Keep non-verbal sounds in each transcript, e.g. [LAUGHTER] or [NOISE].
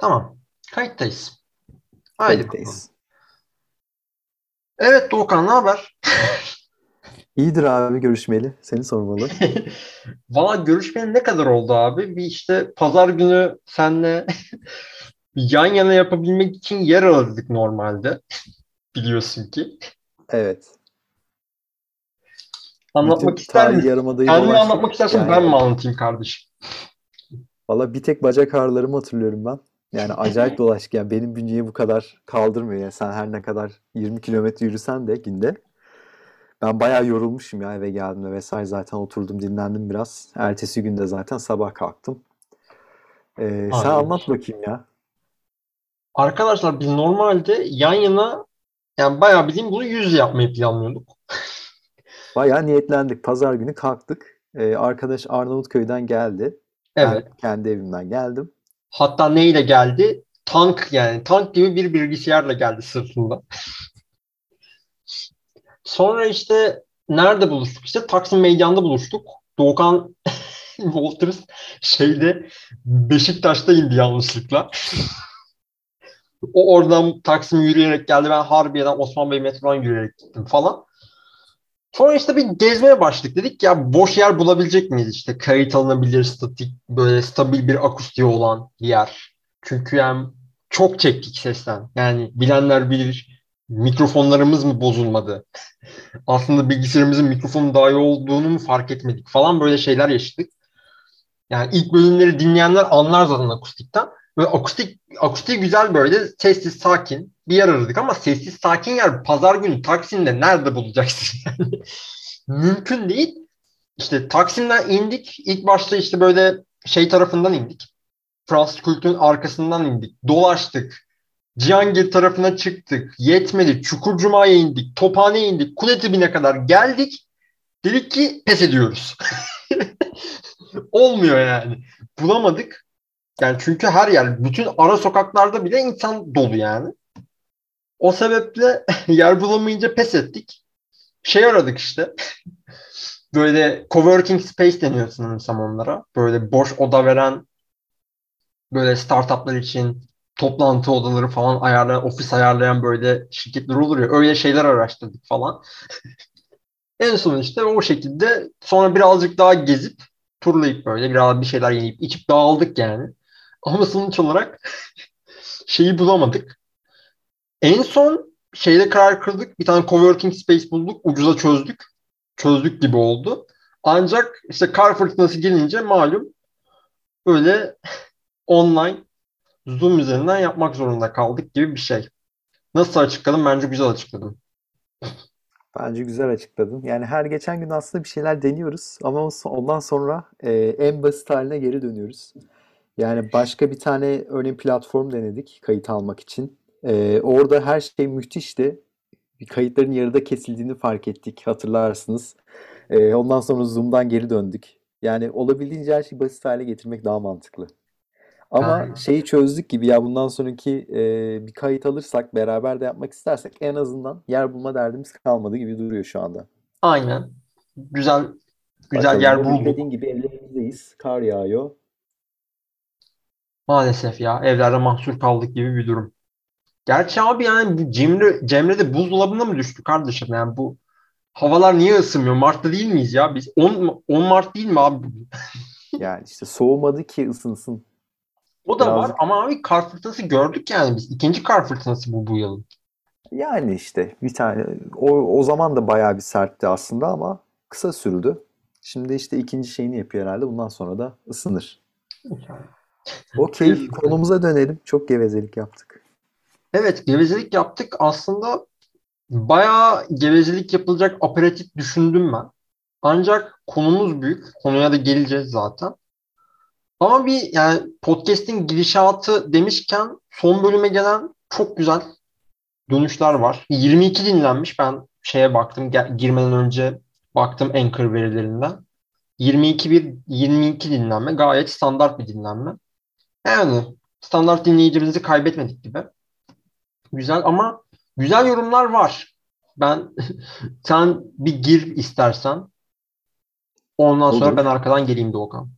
Tamam. Kayıttayız. Haydi Kayıttayız. bakalım. Evet Doğukan ne haber? [LAUGHS] İyidir abi görüşmeli. Seni sormalı. [LAUGHS] Valla görüşmenin ne kadar oldu abi? Bir işte pazar günü senle [LAUGHS] yan yana yapabilmek için yer aradık normalde. Biliyorsun ki. Evet. Anlatmak Bütün ister misin? Kendini anlatmak istersen Yani ben mi anlatayım kardeşim? valla bir tek bacak ağrılarımı hatırlıyorum ben. Yani acayip dolaştık. Yani benim bünyeyi bu kadar kaldırmıyor. Yani sen her ne kadar 20 kilometre yürüsen de günde. Ben bayağı yorulmuşum ya eve geldiğimde vesaire zaten oturdum dinlendim biraz. Ertesi günde zaten sabah kalktım. Ee, sen Aynen. anlat bakayım ya. Arkadaşlar biz normalde yan yana yani bayağı bildiğim bunu yüz yapmayı planlıyorduk. [LAUGHS] Bayağı niyetlendik. Pazar günü kalktık. Ee, arkadaş Arnavutköy'den geldi. Evet. Ben kendi evimden geldim. Hatta neyle geldi? Tank yani. Tank gibi bir bilgisayarla geldi sırtında. Sonra işte nerede buluştuk? İşte Taksim Meydanı'nda buluştuk. Doğukan [LAUGHS] Walters şeyde Beşiktaş'ta indi yanlışlıkla. O oradan Taksim'e yürüyerek geldi. Ben Harbiye'den Osman Bey metrodan yürüyerek gittim falan. Sonra işte bir gezmeye başladık. Dedik ya boş yer bulabilecek miyiz işte kayıt alınabilir, statik, böyle stabil bir akustiği olan yer. Çünkü yani çok çektik sesten. Yani bilenler bilir. Mikrofonlarımız mı bozulmadı? [LAUGHS] Aslında bilgisayarımızın mikrofonu daha iyi olduğunu mu fark etmedik falan böyle şeyler yaşadık. Yani ilk bölümleri dinleyenler anlar zaten akustikten. Böyle akustik, akustiği güzel böyle sessiz sakin bir yer aradık ama sessiz sakin yer pazar günü Taksim'de nerede bulacaksın [LAUGHS] yani? Mümkün değil. İşte Taksim'den indik. İlk başta işte böyle şey tarafından indik. Fransız kültürün arkasından indik. Dolaştık. Cihangir tarafına çıktık. Yetmedi. Çukurcuma'ya indik. Tophane'ye indik. Kule dibine kadar geldik. Dedik ki pes ediyoruz. [LAUGHS] Olmuyor yani. Bulamadık. Yani çünkü her yer, bütün ara sokaklarda bile insan dolu yani. O sebeple [LAUGHS] yer bulamayınca pes ettik. Şey aradık işte. [LAUGHS] Böyle coworking space deniyor sanırsam onlara. Böyle boş oda veren böyle startuplar için toplantı odaları falan ayarlayan, ofis ayarlayan böyle şirketler olur ya. Öyle şeyler araştırdık falan. [LAUGHS] En son işte o şekilde sonra birazcık daha gezip turlayıp böyle biraz bir şeyler yiyip içip dağıldık yani. Ama sonuç olarak şeyi bulamadık. En son şeyde karar kıldık. Bir tane coworking space bulduk. Ucuza çözdük. Çözdük gibi oldu. Ancak işte kar fırtınası gelince malum böyle [LAUGHS] online Zoom üzerinden yapmak zorunda kaldık gibi bir şey. Nasıl açıkladım? Bence güzel açıkladım. Bence güzel açıkladın. Yani her geçen gün aslında bir şeyler deniyoruz ama ondan sonra e, en basit haline geri dönüyoruz. Yani başka bir tane örneğin platform denedik kayıt almak için. E, orada her şey müthişti. Kayıtların yarıda kesildiğini fark ettik hatırlarsınız. E, ondan sonra Zoom'dan geri döndük. Yani olabildiğince her şeyi basit hale getirmek daha mantıklı. Ama Aynen. şeyi çözdük gibi ya bundan sonraki e, bir kayıt alırsak beraber de yapmak istersek en azından yer bulma derdimiz kalmadı gibi duruyor şu anda. Aynen. Güzel güzel Bakalım yer bulduk. dediğin gibi evlerimizdeyiz. Kar yağıyor. Maalesef ya evlerde mahsur kaldık gibi bir durum. Gerçi abi yani bu Cemre, Cemre'de buzdolabına mı düştü kardeşim? Yani bu havalar niye ısınmıyor? Mart'ta değil miyiz ya biz? 10, 10 Mart değil mi abi? [LAUGHS] Yani işte soğumadı ki ısınsın. O da var Birazcık ama abi kar fırtınası gördük yani biz. İkinci kar fırtınası bu bu yılın. yani işte bir tane o, o zaman da bayağı bir sertti aslında ama kısa sürdü. Şimdi işte ikinci şeyini yapıyor herhalde. Bundan sonra da ısınır. Okey, konumuza dönelim. Çok gevezelik yaptık. Evet gevezelik yaptık. Aslında bayağı gevezelik yapılacak aperatif düşündüm ben. Ancak konumuz büyük. Konuya da geleceğiz zaten. Ama bir yani podcast'in gidişatı demişken son bölüme gelen çok güzel dönüşler var. 22 dinlenmiş. Ben şeye baktım girmeden önce baktım Anchor verilerinden. 22 bir 22 dinlenme gayet standart bir dinlenme. Yani standart dinleyicimizi kaybetmedik gibi. Güzel ama güzel yorumlar var. Ben [LAUGHS] sen bir gir istersen. Ondan sonra Olur. ben arkadan geleyim Doğukan.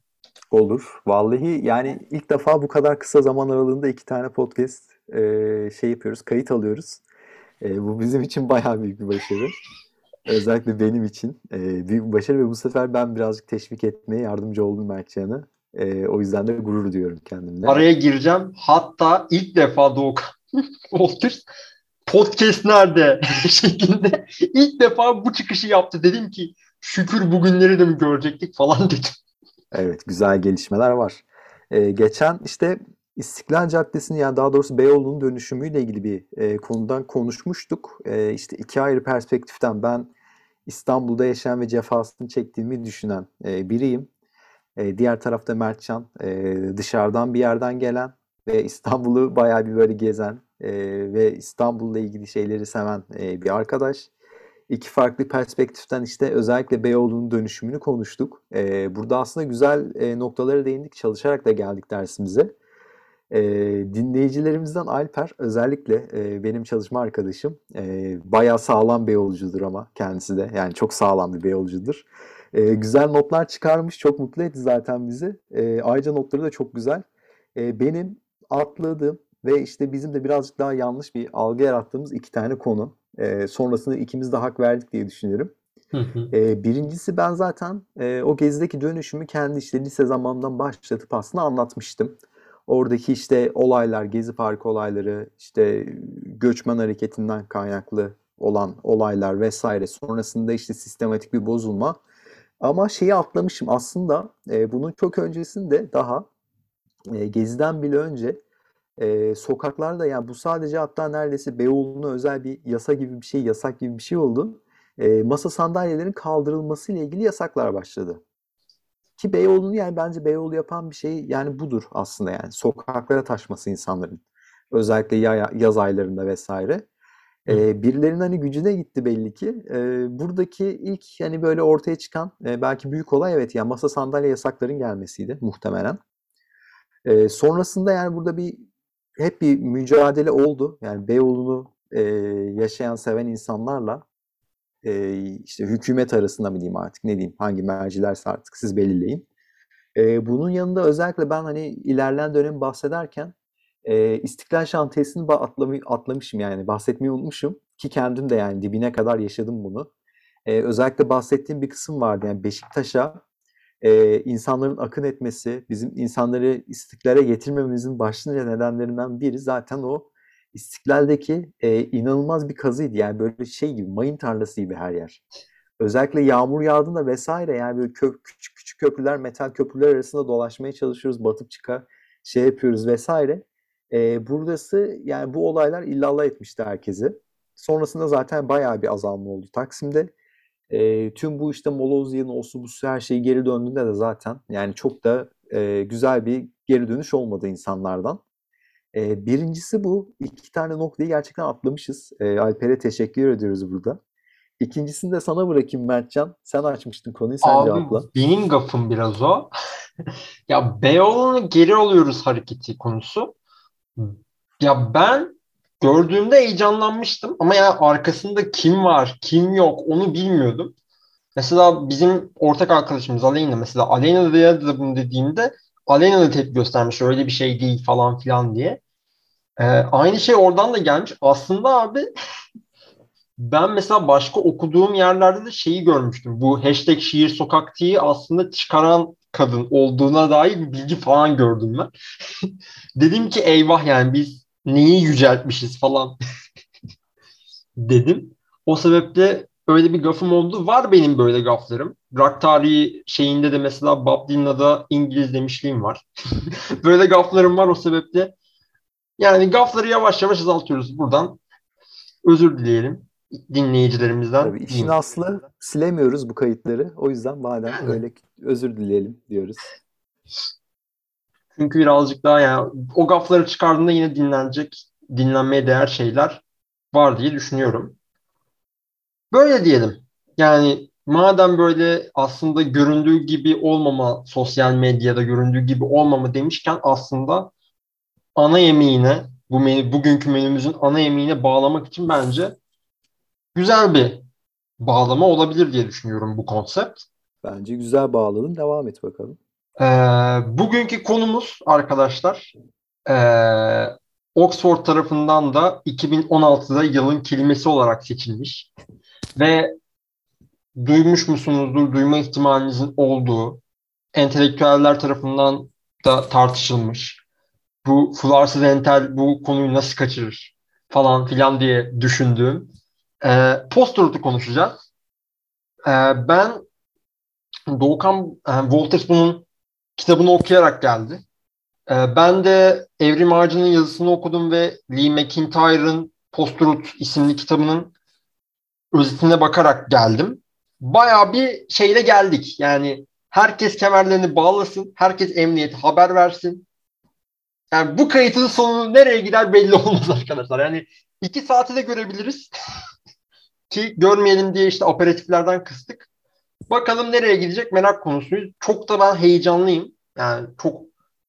Olur. Vallahi yani ilk defa bu kadar kısa zaman aralığında iki tane podcast e, şey yapıyoruz, kayıt alıyoruz. E, bu bizim için bayağı büyük bir başarı. Özellikle benim için e, büyük bir başarı ve bu sefer ben birazcık teşvik etmeye yardımcı oldum Mertcan'a. E, o yüzden de gurur duyuyorum kendimle. Araya gireceğim. Hatta ilk defa Doğukan Walters podcast nerede [LAUGHS] şeklinde ilk defa bu çıkışı yaptı. Dedim ki şükür bugünleri de mi görecektik falan dedim. Evet güzel gelişmeler var. Ee, geçen işte İstiklal Caddesi'nin yani daha doğrusu Beyoğlu'nun dönüşümüyle ilgili bir e, konudan konuşmuştuk. E, işte iki ayrı perspektiften ben İstanbul'da yaşayan ve cefasını çektiğimi düşünen e, biriyim. E, diğer tarafta Mertcan e, dışarıdan bir yerden gelen ve İstanbul'u bayağı bir böyle gezen e, ve İstanbul'la ilgili şeyleri seven e, bir arkadaş. İki farklı perspektiften işte özellikle Beyoğlu'nun dönüşümünü konuştuk. E, burada aslında güzel e, noktalara değindik. Çalışarak da geldik dersimize. E, dinleyicilerimizden Alper özellikle e, benim çalışma arkadaşım. E, bayağı sağlam Beyoğlucudur ama kendisi de. Yani çok sağlam bir Beyoğlucudur. E, güzel notlar çıkarmış. Çok mutlu etti zaten bizi. E, ayrıca notları da çok güzel. E, benim atladığım ve işte bizim de birazcık daha yanlış bir algı yarattığımız iki tane konu. E, sonrasında ikimiz de hak verdik diye düşünüyorum. E, birincisi ben zaten e, o gezideki dönüşümü kendi işte lise zamanından başlatıp aslında anlatmıştım. Oradaki işte olaylar, Gezi Parkı olayları, işte göçmen hareketinden kaynaklı olan olaylar vesaire. Sonrasında işte sistematik bir bozulma. Ama şeyi atlamışım aslında e, bunun çok öncesinde daha e, Gezi'den bile önce e, sokaklarda yani bu sadece hatta neredeyse Beyoğlu'na özel bir yasa gibi bir şey, yasak gibi bir şey oldu. E, masa sandalyelerin kaldırılması ile ilgili yasaklar başladı. Ki Beyoğlu'nu yani bence Beyoğlu yapan bir şey yani budur aslında yani sokaklara taşması insanların. Özellikle yaz aylarında vesaire. E, birilerinin hani gücüne gitti belli ki. E, buradaki ilk hani böyle ortaya çıkan e, belki büyük olay evet yani masa sandalye yasakların gelmesiydi muhtemelen. E, sonrasında yani burada bir hep bir mücadele oldu. Yani Beyoğlu'nu e, yaşayan, seven insanlarla e, işte hükümet arasında mı diyeyim artık ne diyeyim hangi mercilerse artık siz belirleyin. E, bunun yanında özellikle ben hani ilerleyen dönem bahsederken e, İstiklal Şantiyesi'ni atlamy atlamışım yani bahsetmeyi unutmuşum ki kendim de yani dibine kadar yaşadım bunu. E, özellikle bahsettiğim bir kısım vardı yani Beşiktaş'a e, insanların akın etmesi, bizim insanları istiklale getirmemizin başlıca nedenlerinden biri zaten o istiklaldeki e, inanılmaz bir kazıydı. Yani böyle şey gibi, mayın tarlası gibi her yer. Özellikle yağmur yağdığında vesaire yani böyle kö küçük küçük köprüler, metal köprüler arasında dolaşmaya çalışıyoruz, batıp çıka şey yapıyoruz vesaire. E, buradası yani bu olaylar illallah etmişti herkesi. Sonrasında zaten bayağı bir azalma oldu Taksim'de. E, tüm bu işte Molozyan'ın olsu bu her şeyi geri döndüğünde de zaten yani çok da e, güzel bir geri dönüş olmadı insanlardan. E, birincisi bu. İki tane noktayı gerçekten atlamışız. E, Alper'e teşekkür ediyoruz burada. İkincisini de sana bırakayım Mertcan. Sen açmıştın konuyu sen Abi, cevapla. Benim gafım biraz o. [LAUGHS] ya Beyoğlu'nu geri alıyoruz hareketi konusu. Ya ben gördüğümde heyecanlanmıştım ama ya arkasında kim var, kim yok onu bilmiyordum. Mesela bizim ortak arkadaşımız Aleyna mesela Aleyna da bunu dediğimde Aleyna da tepki göstermiş öyle bir şey değil falan filan diye. Ee, aynı şey oradan da gelmiş. Aslında abi [LAUGHS] ben mesela başka okuduğum yerlerde de şeyi görmüştüm. Bu hashtag şiir sokaktiği aslında çıkaran kadın olduğuna dair bir bilgi falan gördüm ben. [LAUGHS] Dedim ki eyvah yani biz neyi yüceltmişiz falan [LAUGHS] dedim. O sebeple öyle bir gafım oldu. Var benim böyle gaflarım. Rock tarihi şeyinde de mesela Bob Dylan'a İngiliz demişliğim var. [LAUGHS] böyle gaflarım var o sebeple. Yani gafları yavaş yavaş azaltıyoruz buradan. Özür dileyelim dinleyicilerimizden. Tabii işin aslı silemiyoruz bu kayıtları. O yüzden madem öyle özür dileyelim diyoruz. Çünkü birazcık daha yani o gafları çıkardığında yine dinlenecek, dinlenmeye değer şeyler var diye düşünüyorum. Böyle diyelim. Yani madem böyle aslında göründüğü gibi olmama sosyal medyada göründüğü gibi olmama demişken aslında ana yemeğine bu menü, bugünkü menümüzün ana yemeğine bağlamak için bence güzel bir bağlama olabilir diye düşünüyorum bu konsept. Bence güzel bağladın. Devam et bakalım. Ee, bugünkü konumuz arkadaşlar ee, Oxford tarafından da 2016'da yılın kelimesi olarak seçilmiş ve duymuş musunuzdur, duyma ihtimalinizin olduğu entelektüeller tarafından da tartışılmış. Bu fularsız entel bu konuyu nasıl kaçırır falan filan diye düşündüğüm e, post konuşacağız. E, ben Doğukan e, Walters bunun kitabını okuyarak geldi. E, ben de Evrim Ağacı'nın yazısını okudum ve Lee McIntyre'ın Post-Truth isimli kitabının özetine bakarak geldim. Bayağı bir şeyle geldik. Yani herkes kemerlerini bağlasın, herkes emniyete haber versin. Yani bu kayıtın sonu nereye gider belli olmaz [LAUGHS] arkadaşlar. Yani iki saati de görebiliriz. [LAUGHS] Ki görmeyelim diye işte aperatiflerden kıstık. Bakalım nereye gidecek merak konusuyuz. Çok da ben heyecanlıyım. Yani çok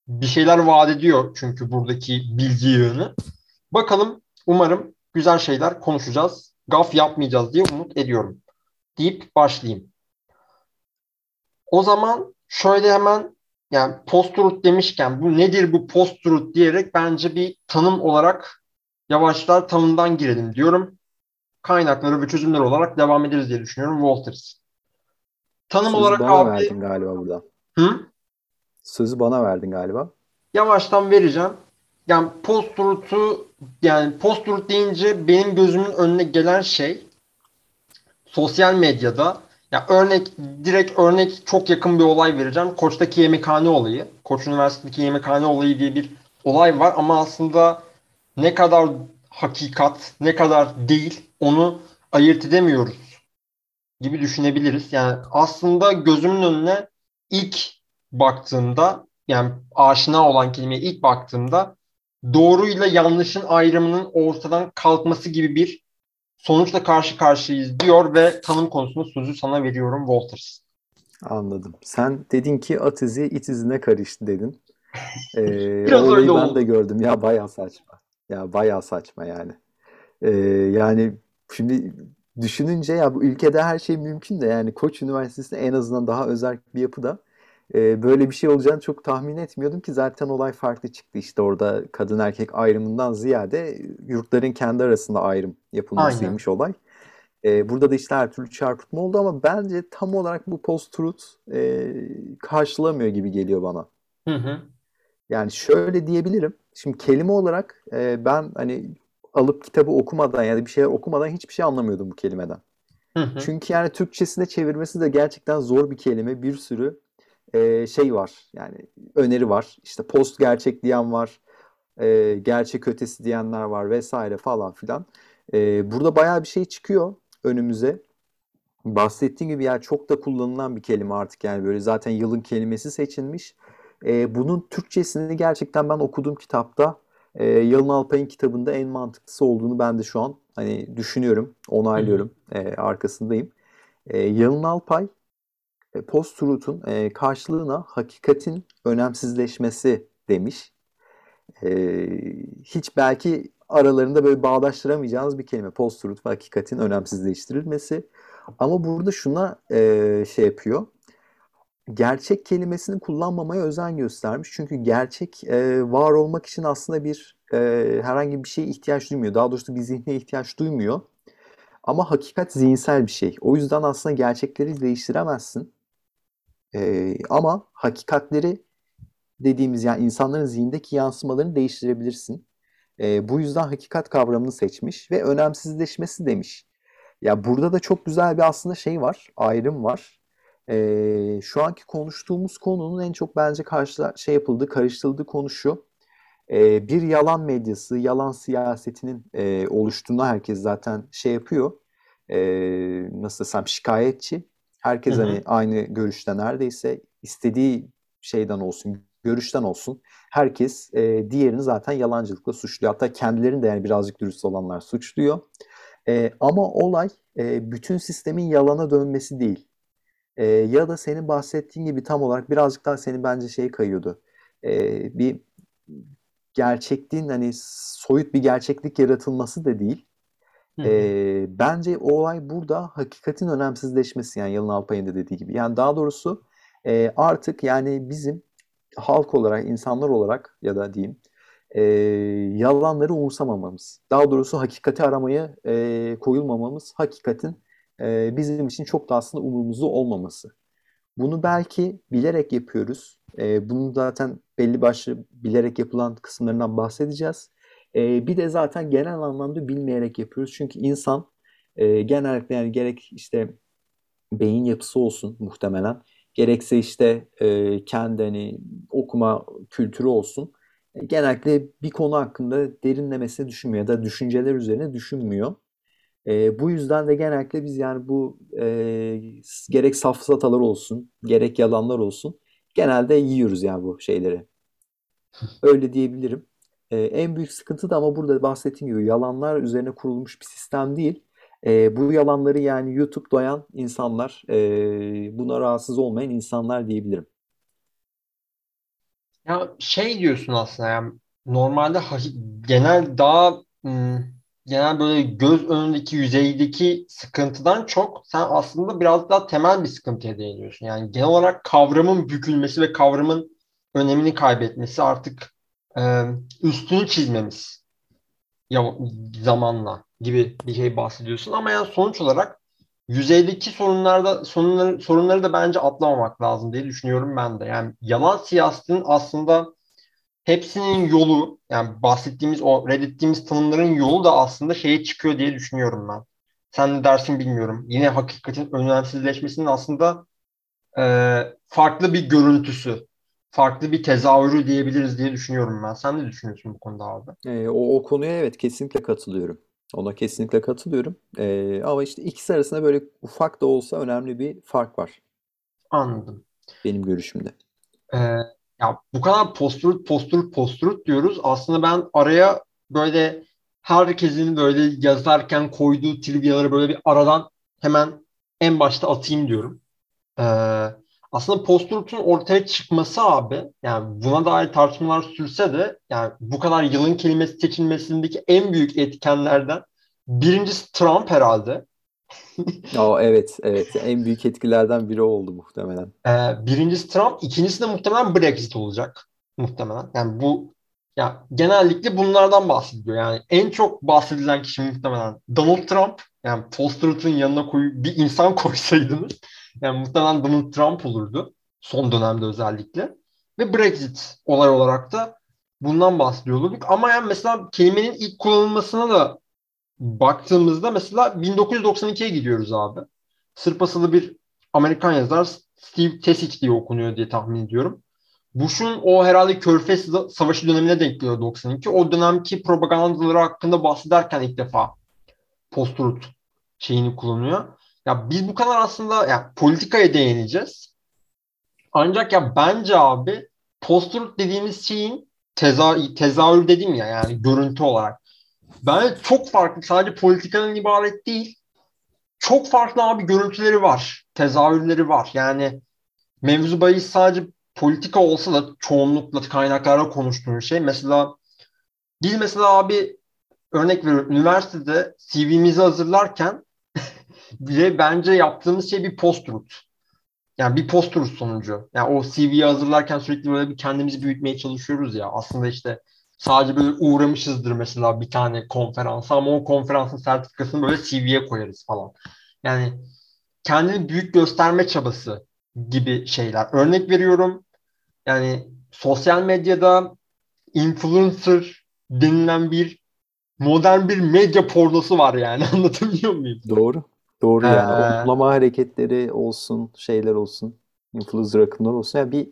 bir şeyler vaat ediyor çünkü buradaki bilgi yığını. Bakalım umarım güzel şeyler konuşacağız. Gaf yapmayacağız diye umut ediyorum. Deyip başlayayım. O zaman şöyle hemen yani post-truth demişken bu nedir bu post-truth diyerek bence bir tanım olarak yavaşlar tanımdan girelim diyorum. Kaynakları ve çözümler olarak devam ederiz diye düşünüyorum Walters. Tanım Sözü olarak bana abi... verdin galiba burada. Hı? Sözü bana verdin galiba. Yavaştan vereceğim. Yani post-truth'u yani post-truth deyince benim gözümün önüne gelen şey sosyal medyada ya örnek direkt örnek çok yakın bir olay vereceğim. Koç'taki yemekhane olayı. Koç Üniversitesi'ndeki yemekhane olayı diye bir olay var ama aslında ne kadar hakikat, ne kadar değil onu ayırt edemiyoruz gibi düşünebiliriz. Yani aslında gözümün önüne ilk baktığımda yani aşina olan kelimeye ilk baktığımda doğruyla yanlışın ayrımının ortadan kalkması gibi bir sonuçla karşı karşıyayız diyor ve tanım konusunda sözü sana veriyorum Walters. Anladım. Sen dedin ki at izi it izine karıştı dedin. [LAUGHS] Ee, Biraz öyle ben oldu. de gördüm. Ya bayağı saçma. Ya bayağı saçma yani. Ee, yani şimdi düşününce ya bu ülkede her şey mümkün de yani Koç Üniversitesi'nde en azından daha özel bir yapıda e, böyle bir şey olacağını çok tahmin etmiyordum ki zaten olay farklı çıktı. İşte orada kadın erkek ayrımından ziyade yurtların kendi arasında ayrım yapılmasıymış Aynen. olay. E, burada da işte her türlü çarpıtma oldu ama bence tam olarak bu post-truth e, karşılamıyor gibi geliyor bana. Hı hı. Yani şöyle diyebilirim. Şimdi kelime olarak e, ben hani alıp kitabı okumadan ya da bir şeyler okumadan hiçbir şey anlamıyordum bu kelimeden. Hı hı. Çünkü yani Türkçesine çevirmesi de gerçekten zor bir kelime. Bir sürü e, şey var yani öneri var. İşte post gerçek diyen var. E, gerçek ötesi diyenler var vesaire falan filan. E, burada bayağı bir şey çıkıyor önümüze. Bahsettiğim gibi yani çok da kullanılan bir kelime artık yani böyle zaten yılın kelimesi seçilmiş. E, bunun Türkçesini gerçekten ben okuduğum kitapta e, Yalın Alpay'ın kitabında en mantıklısı olduğunu ben de şu an hani düşünüyorum, onaylıyorum, e, arkasındayım. E, Yalın Alpay e, post-truth'un e, karşılığına hakikatin önemsizleşmesi demiş. E, hiç belki aralarında böyle bağdaştıramayacağınız bir kelime post-truth ve hakikatin önemsizleştirilmesi. Ama burada şuna e, şey yapıyor. Gerçek kelimesini kullanmamaya özen göstermiş. Çünkü gerçek e, var olmak için aslında bir e, herhangi bir şeye ihtiyaç duymuyor. Daha doğrusu bir zihne ihtiyaç duymuyor. Ama hakikat zihinsel bir şey. O yüzden aslında gerçekleri değiştiremezsin. E, ama hakikatleri dediğimiz yani insanların zihindeki yansımalarını değiştirebilirsin. E, bu yüzden hakikat kavramını seçmiş ve önemsizleşmesi demiş. Ya burada da çok güzel bir aslında şey var, ayrım var. E, şu anki konuştuğumuz konunun en çok bence karşı şey yapıldığı, karıştırıldığı konu şu. E, bir yalan medyası, yalan siyasetinin e, oluştuğunu herkes zaten şey yapıyor. E, nasıl desem şikayetçi Herkes Hı-hı. hani aynı görüşte neredeyse istediği şeyden olsun, görüşten olsun. Herkes e, diğerini zaten yalancılıkla suçluyor. Hatta kendilerini de yani birazcık dürüst olanlar suçluyor. E, ama olay e, bütün sistemin yalana dönmesi değil. E, ya da senin bahsettiğin gibi tam olarak birazcık daha senin bence şey kayıyordu. E, bir gerçekliğin hani soyut bir gerçeklik yaratılması da değil. E, bence o olay burada hakikatin önemsizleşmesi yani Yalın Alpay'ın da dediği gibi. Yani daha doğrusu E, artık yani bizim halk olarak, insanlar olarak ya da diyeyim e, yalanları umursamamamız, daha doğrusu hakikati aramaya e, koyulmamamız, hakikatin e, bizim için çok da aslında umurumuzda olmaması. Bunu belki bilerek yapıyoruz. E, bunu zaten belli başlı bilerek yapılan kısımlarından bahsedeceğiz. E, bir de zaten genel anlamda bilmeyerek yapıyoruz. Çünkü insan e, genellikle yani gerek işte beyin yapısı olsun muhtemelen. Gerekse işte e, kendi hani okuma kültürü olsun. E, genellikle bir konu hakkında derinlemesine düşünmüyor ya da düşünceler üzerine düşünmüyor. E, bu yüzden de genellikle biz yani bu e, gerek safsatalar olsun, gerek yalanlar olsun genelde yiyoruz yani bu şeyleri. [LAUGHS] Öyle diyebilirim. E, en büyük sıkıntı da ama burada bahsettiğim gibi yalanlar üzerine kurulmuş bir sistem değil. E, bu yalanları yani YouTube doyan insanlar, e, buna rahatsız olmayan insanlar diyebilirim. Ya şey diyorsun aslında yani normalde genel daha ım, genel böyle göz önündeki yüzeydeki sıkıntıdan çok sen aslında biraz daha temel bir sıkıntıya değiniyorsun. Yani genel olarak kavramın bükülmesi ve kavramın önemini kaybetmesi artık e, üstünü çizmemiz ya, zamanla gibi bir şey bahsediyorsun. Ama yani sonuç olarak yüzeydeki sorunlarda sorunları, sorunları da bence atlamamak lazım diye düşünüyorum ben de. Yani yalan siyasetin aslında hepsinin yolu yani bahsettiğimiz o reddettiğimiz tanımların yolu da aslında şeye çıkıyor diye düşünüyorum ben. Sen ne dersin bilmiyorum. Yine hakikatin önemsizleşmesinin aslında e, farklı bir görüntüsü, farklı bir tezahürü diyebiliriz diye düşünüyorum ben. Sen ne düşünüyorsun bu konuda abi? E, o, o konuya evet kesinlikle katılıyorum. Ona kesinlikle katılıyorum. E, ama işte ikisi arasında böyle ufak da olsa önemli bir fark var. Anladım. Benim görüşümde. Ee, ya bu kadar posturut posturut posturut diyoruz. Aslında ben araya böyle herkesin böyle yazarken koyduğu trivyaları böyle bir aradan hemen en başta atayım diyorum. Ee, aslında posturutun ortaya çıkması abi yani buna dair tartışmalar sürse de yani bu kadar yılın kelimesi seçilmesindeki en büyük etkenlerden birincisi Trump herhalde. O evet evet en büyük etkilerden biri oldu muhtemelen. Ee, birincisi Trump, ikincisi de muhtemelen Brexit olacak muhtemelen. Yani bu ya genellikle bunlardan bahsediyor. Yani en çok bahsedilen kişi muhtemelen Donald Trump. Yani Foster'ın yanına koy bir insan [LAUGHS] koysaydınız yani muhtemelen Donald Trump olurdu. Son dönemde özellikle. Ve Brexit olay olarak da bundan bahsediyor olurduk. Ama yani mesela kelimenin ilk kullanılmasına da baktığımızda mesela 1992'ye gidiyoruz abi. Sırp asılı bir Amerikan yazar Steve Tesic diye okunuyor diye tahmin ediyorum. Bush'un o herhalde Körfez Savaşı dönemine denk geliyor 92. O dönemki propagandaları hakkında bahsederken ilk defa post-truth şeyini kullanıyor. Ya biz bu kadar aslında ya politikaya değineceğiz. Ancak ya bence abi post-truth dediğimiz şeyin teza tezahür dedim ya yani görüntü olarak ben çok farklı sadece politikanın ibaret değil. Çok farklı abi görüntüleri var. Tezahürleri var. Yani mevzu bahis sadece politika olsa da çoğunlukla kaynaklara konuştuğumuz şey. Mesela biz mesela abi örnek veriyorum üniversitede CV'mizi hazırlarken [LAUGHS] bile bence yaptığımız şey bir post-truth. Yani bir post-truth sonucu. Yani o CV'yi hazırlarken sürekli böyle bir kendimizi büyütmeye çalışıyoruz ya. Aslında işte sadece böyle uğramışızdır mesela bir tane konferansa ama o konferansın sertifikasını böyle CV'ye koyarız falan. Yani kendini büyük gösterme çabası gibi şeyler. Örnek veriyorum yani sosyal medyada influencer denilen bir modern bir medya pornosu var yani [LAUGHS] anlatabiliyor muyum? Doğru. Doğru yani. Ee, Onlama hareketleri olsun, şeyler olsun, influencer akımlar olsun. Yani bir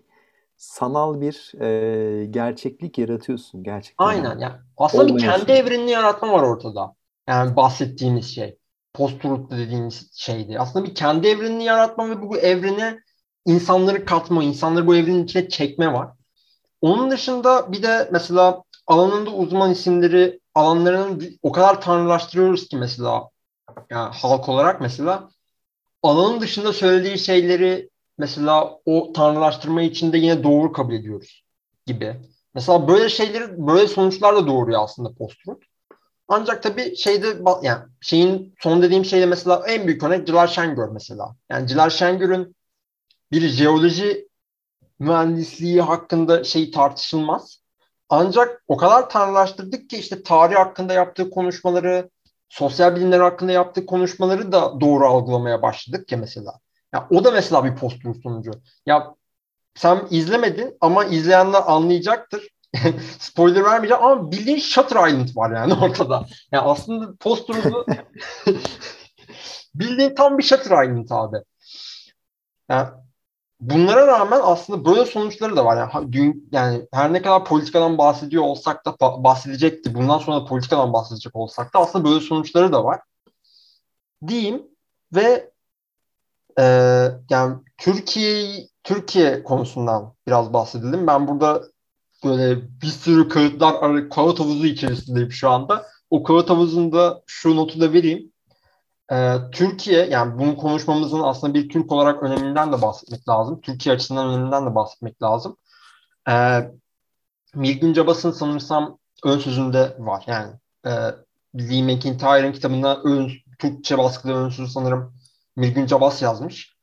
sanal bir e, gerçeklik yaratıyorsun gerçekten. Aynen. Yani aslında bir kendi şey. evrenini yaratma var ortada. Yani bahsettiğimiz şey. Post-truth dediğimiz şeydi. Aslında bir kendi evrenini yaratma ve bu evrene insanları katma, insanları bu evrenin içine çekme var. Onun dışında bir de mesela alanında uzman isimleri alanlarını o kadar tanrılaştırıyoruz ki mesela yani halk olarak mesela alanın dışında söylediği şeyleri mesela o tanrılaştırma içinde yine doğru kabul ediyoruz gibi. Mesela böyle şeyleri, böyle sonuçlar da doğuruyor aslında post-truth. Ancak tabii şeyde yani şeyin son dediğim şeyde mesela en büyük örnek Celal Şengör mesela. Yani Celal Şengör'ün bir jeoloji mühendisliği hakkında şey tartışılmaz. Ancak o kadar tanrılaştırdık ki işte tarih hakkında yaptığı konuşmaları, sosyal bilimler hakkında yaptığı konuşmaları da doğru algılamaya başladık ya mesela. Ya o da mesela bir postum sonucu. Ya sen izlemedin ama izleyenler anlayacaktır. [LAUGHS] Spoiler vermeyeceğim ama bildiğin Shutter Island var yani [LAUGHS] ortada. Yani aslında postumuzu [LAUGHS] bildiğin tam bir Shutter Island abi. Yani bunlara rağmen aslında böyle sonuçları da var. Yani, dün, yani her ne kadar politikadan bahsediyor olsak da bahsedecekti. Bundan sonra da politikadan bahsedecek olsak da aslında böyle sonuçları da var. Diyeyim ve e, yani Türkiye Türkiye konusundan biraz bahsedelim. Ben burada böyle bir sürü kağıtlar, kağıt havuzu içerisindeyim şu anda. O kağıt havuzunda şu notu da vereyim. Ee, Türkiye, yani bunu konuşmamızın aslında bir Türk olarak öneminden de bahsetmek lazım. Türkiye açısından öneminden de bahsetmek lazım. Ee, Milgün Cabas'ın sanırsam ön sözünde var. Yani e, Lee McIntyre'ın kitabında ön, Türkçe baskıda ön sözü sanırım Milgün Cabas yazmış.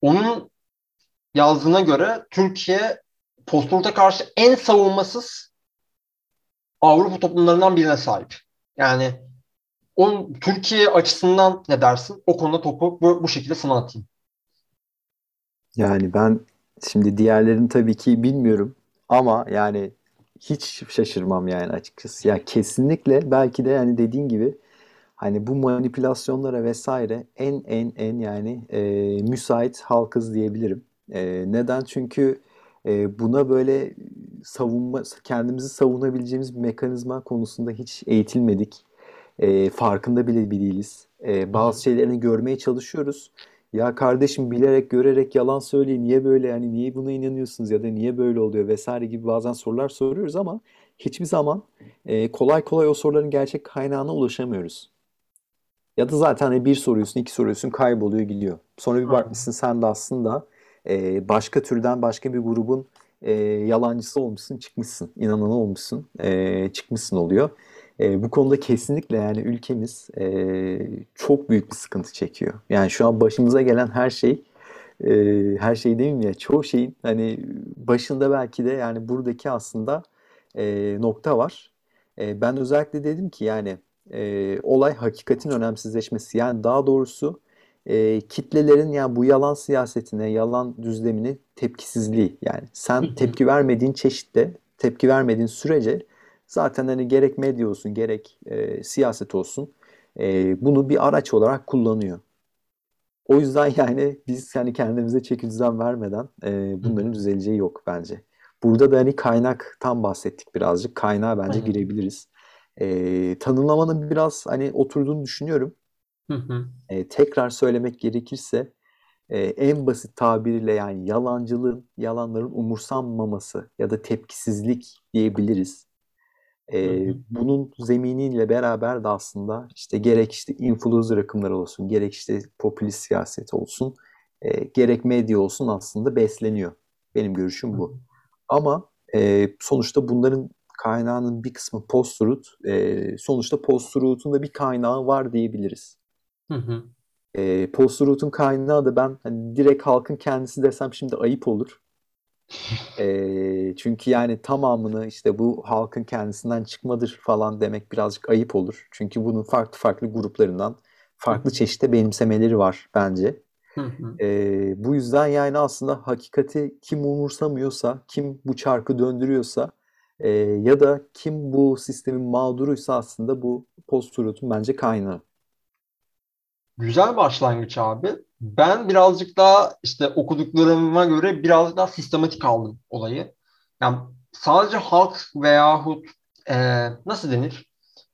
Onun yazdığına göre Türkiye postulata karşı en savunmasız Avrupa toplumlarından birine sahip. Yani on, Türkiye açısından ne dersin? O konuda topu bu, bu şekilde sana atayım. Yani ben şimdi diğerlerini tabii ki bilmiyorum ama yani hiç şaşırmam yani açıkçası. Ya kesinlikle belki de yani dediğin gibi hani bu manipülasyonlara vesaire en en en yani e, müsait halkız diyebilirim. E, neden? Çünkü e, buna böyle savunma kendimizi savunabileceğimiz bir mekanizma konusunda hiç eğitilmedik. E, farkında bile değiliz. E, bazı şeylerini görmeye çalışıyoruz. Ya kardeşim bilerek görerek yalan söyleyin niye böyle yani niye buna inanıyorsunuz ya da niye böyle oluyor vesaire gibi bazen sorular soruyoruz ama hiçbir zaman e, kolay kolay o soruların gerçek kaynağına ulaşamıyoruz. Ya da zaten hani bir soruyorsun, iki soruyorsun, kayboluyor gidiyor. Sonra bir bakmışsın sen de aslında e, başka türden başka bir grubun e, yalancısı olmuşsun, çıkmışsın, inananı olmuşsun, e, çıkmışsın oluyor. E, bu konuda kesinlikle yani ülkemiz e, çok büyük bir sıkıntı çekiyor. Yani şu an başımıza gelen her şey, e, her şey değil mi ya, çoğu şeyin hani başında belki de yani buradaki aslında e, nokta var. E, ben özellikle dedim ki yani e, olay hakikatin önemsizleşmesi. Yani daha doğrusu e, kitlelerin yani bu yalan siyasetine, yalan düzlemine tepkisizliği. Yani sen tepki vermediğin çeşitte, tepki vermediğin sürece zaten hani gerek medya olsun, gerek e, siyaset olsun e, bunu bir araç olarak kullanıyor. O yüzden [LAUGHS] yani biz yani kendimize çeki düzen vermeden e, bunların düzeleceği yok bence. Burada da hani kaynaktan bahsettik birazcık. Kaynağa bence girebiliriz. E, tanımlamanın biraz hani oturduğunu düşünüyorum. Hı hı. E, tekrar söylemek gerekirse e, en basit tabiriyle yani yalancılığın, yalanların umursanmaması ya da tepkisizlik diyebiliriz. E, hı hı. Bunun zeminiyle beraber de aslında işte gerek işte influencer akımlar olsun, gerek işte popülist siyaset olsun, e, gerek medya olsun aslında besleniyor. Benim görüşüm bu. Hı hı. Ama e, sonuçta bunların kaynağının bir kısmı post-truth. E, sonuçta post-truth'un da bir kaynağı var diyebiliriz. Hı hı. E, post-truth'un kaynağı da ben hani direkt halkın kendisi desem şimdi ayıp olur. [LAUGHS] e, çünkü yani tamamını işte bu halkın kendisinden çıkmadır falan demek birazcık ayıp olur. Çünkü bunun farklı farklı gruplarından farklı çeşitli benimsemeleri var bence. Hı hı. E, bu yüzden yani aslında hakikati kim umursamıyorsa, kim bu çarkı döndürüyorsa e, ya da kim bu sistemin mağduruysa aslında bu post-truth'un bence kaynağı. Güzel başlangıç abi. Ben birazcık daha işte okuduklarıma göre birazcık daha sistematik aldım olayı. Yani sadece halk veyahut e, nasıl denir?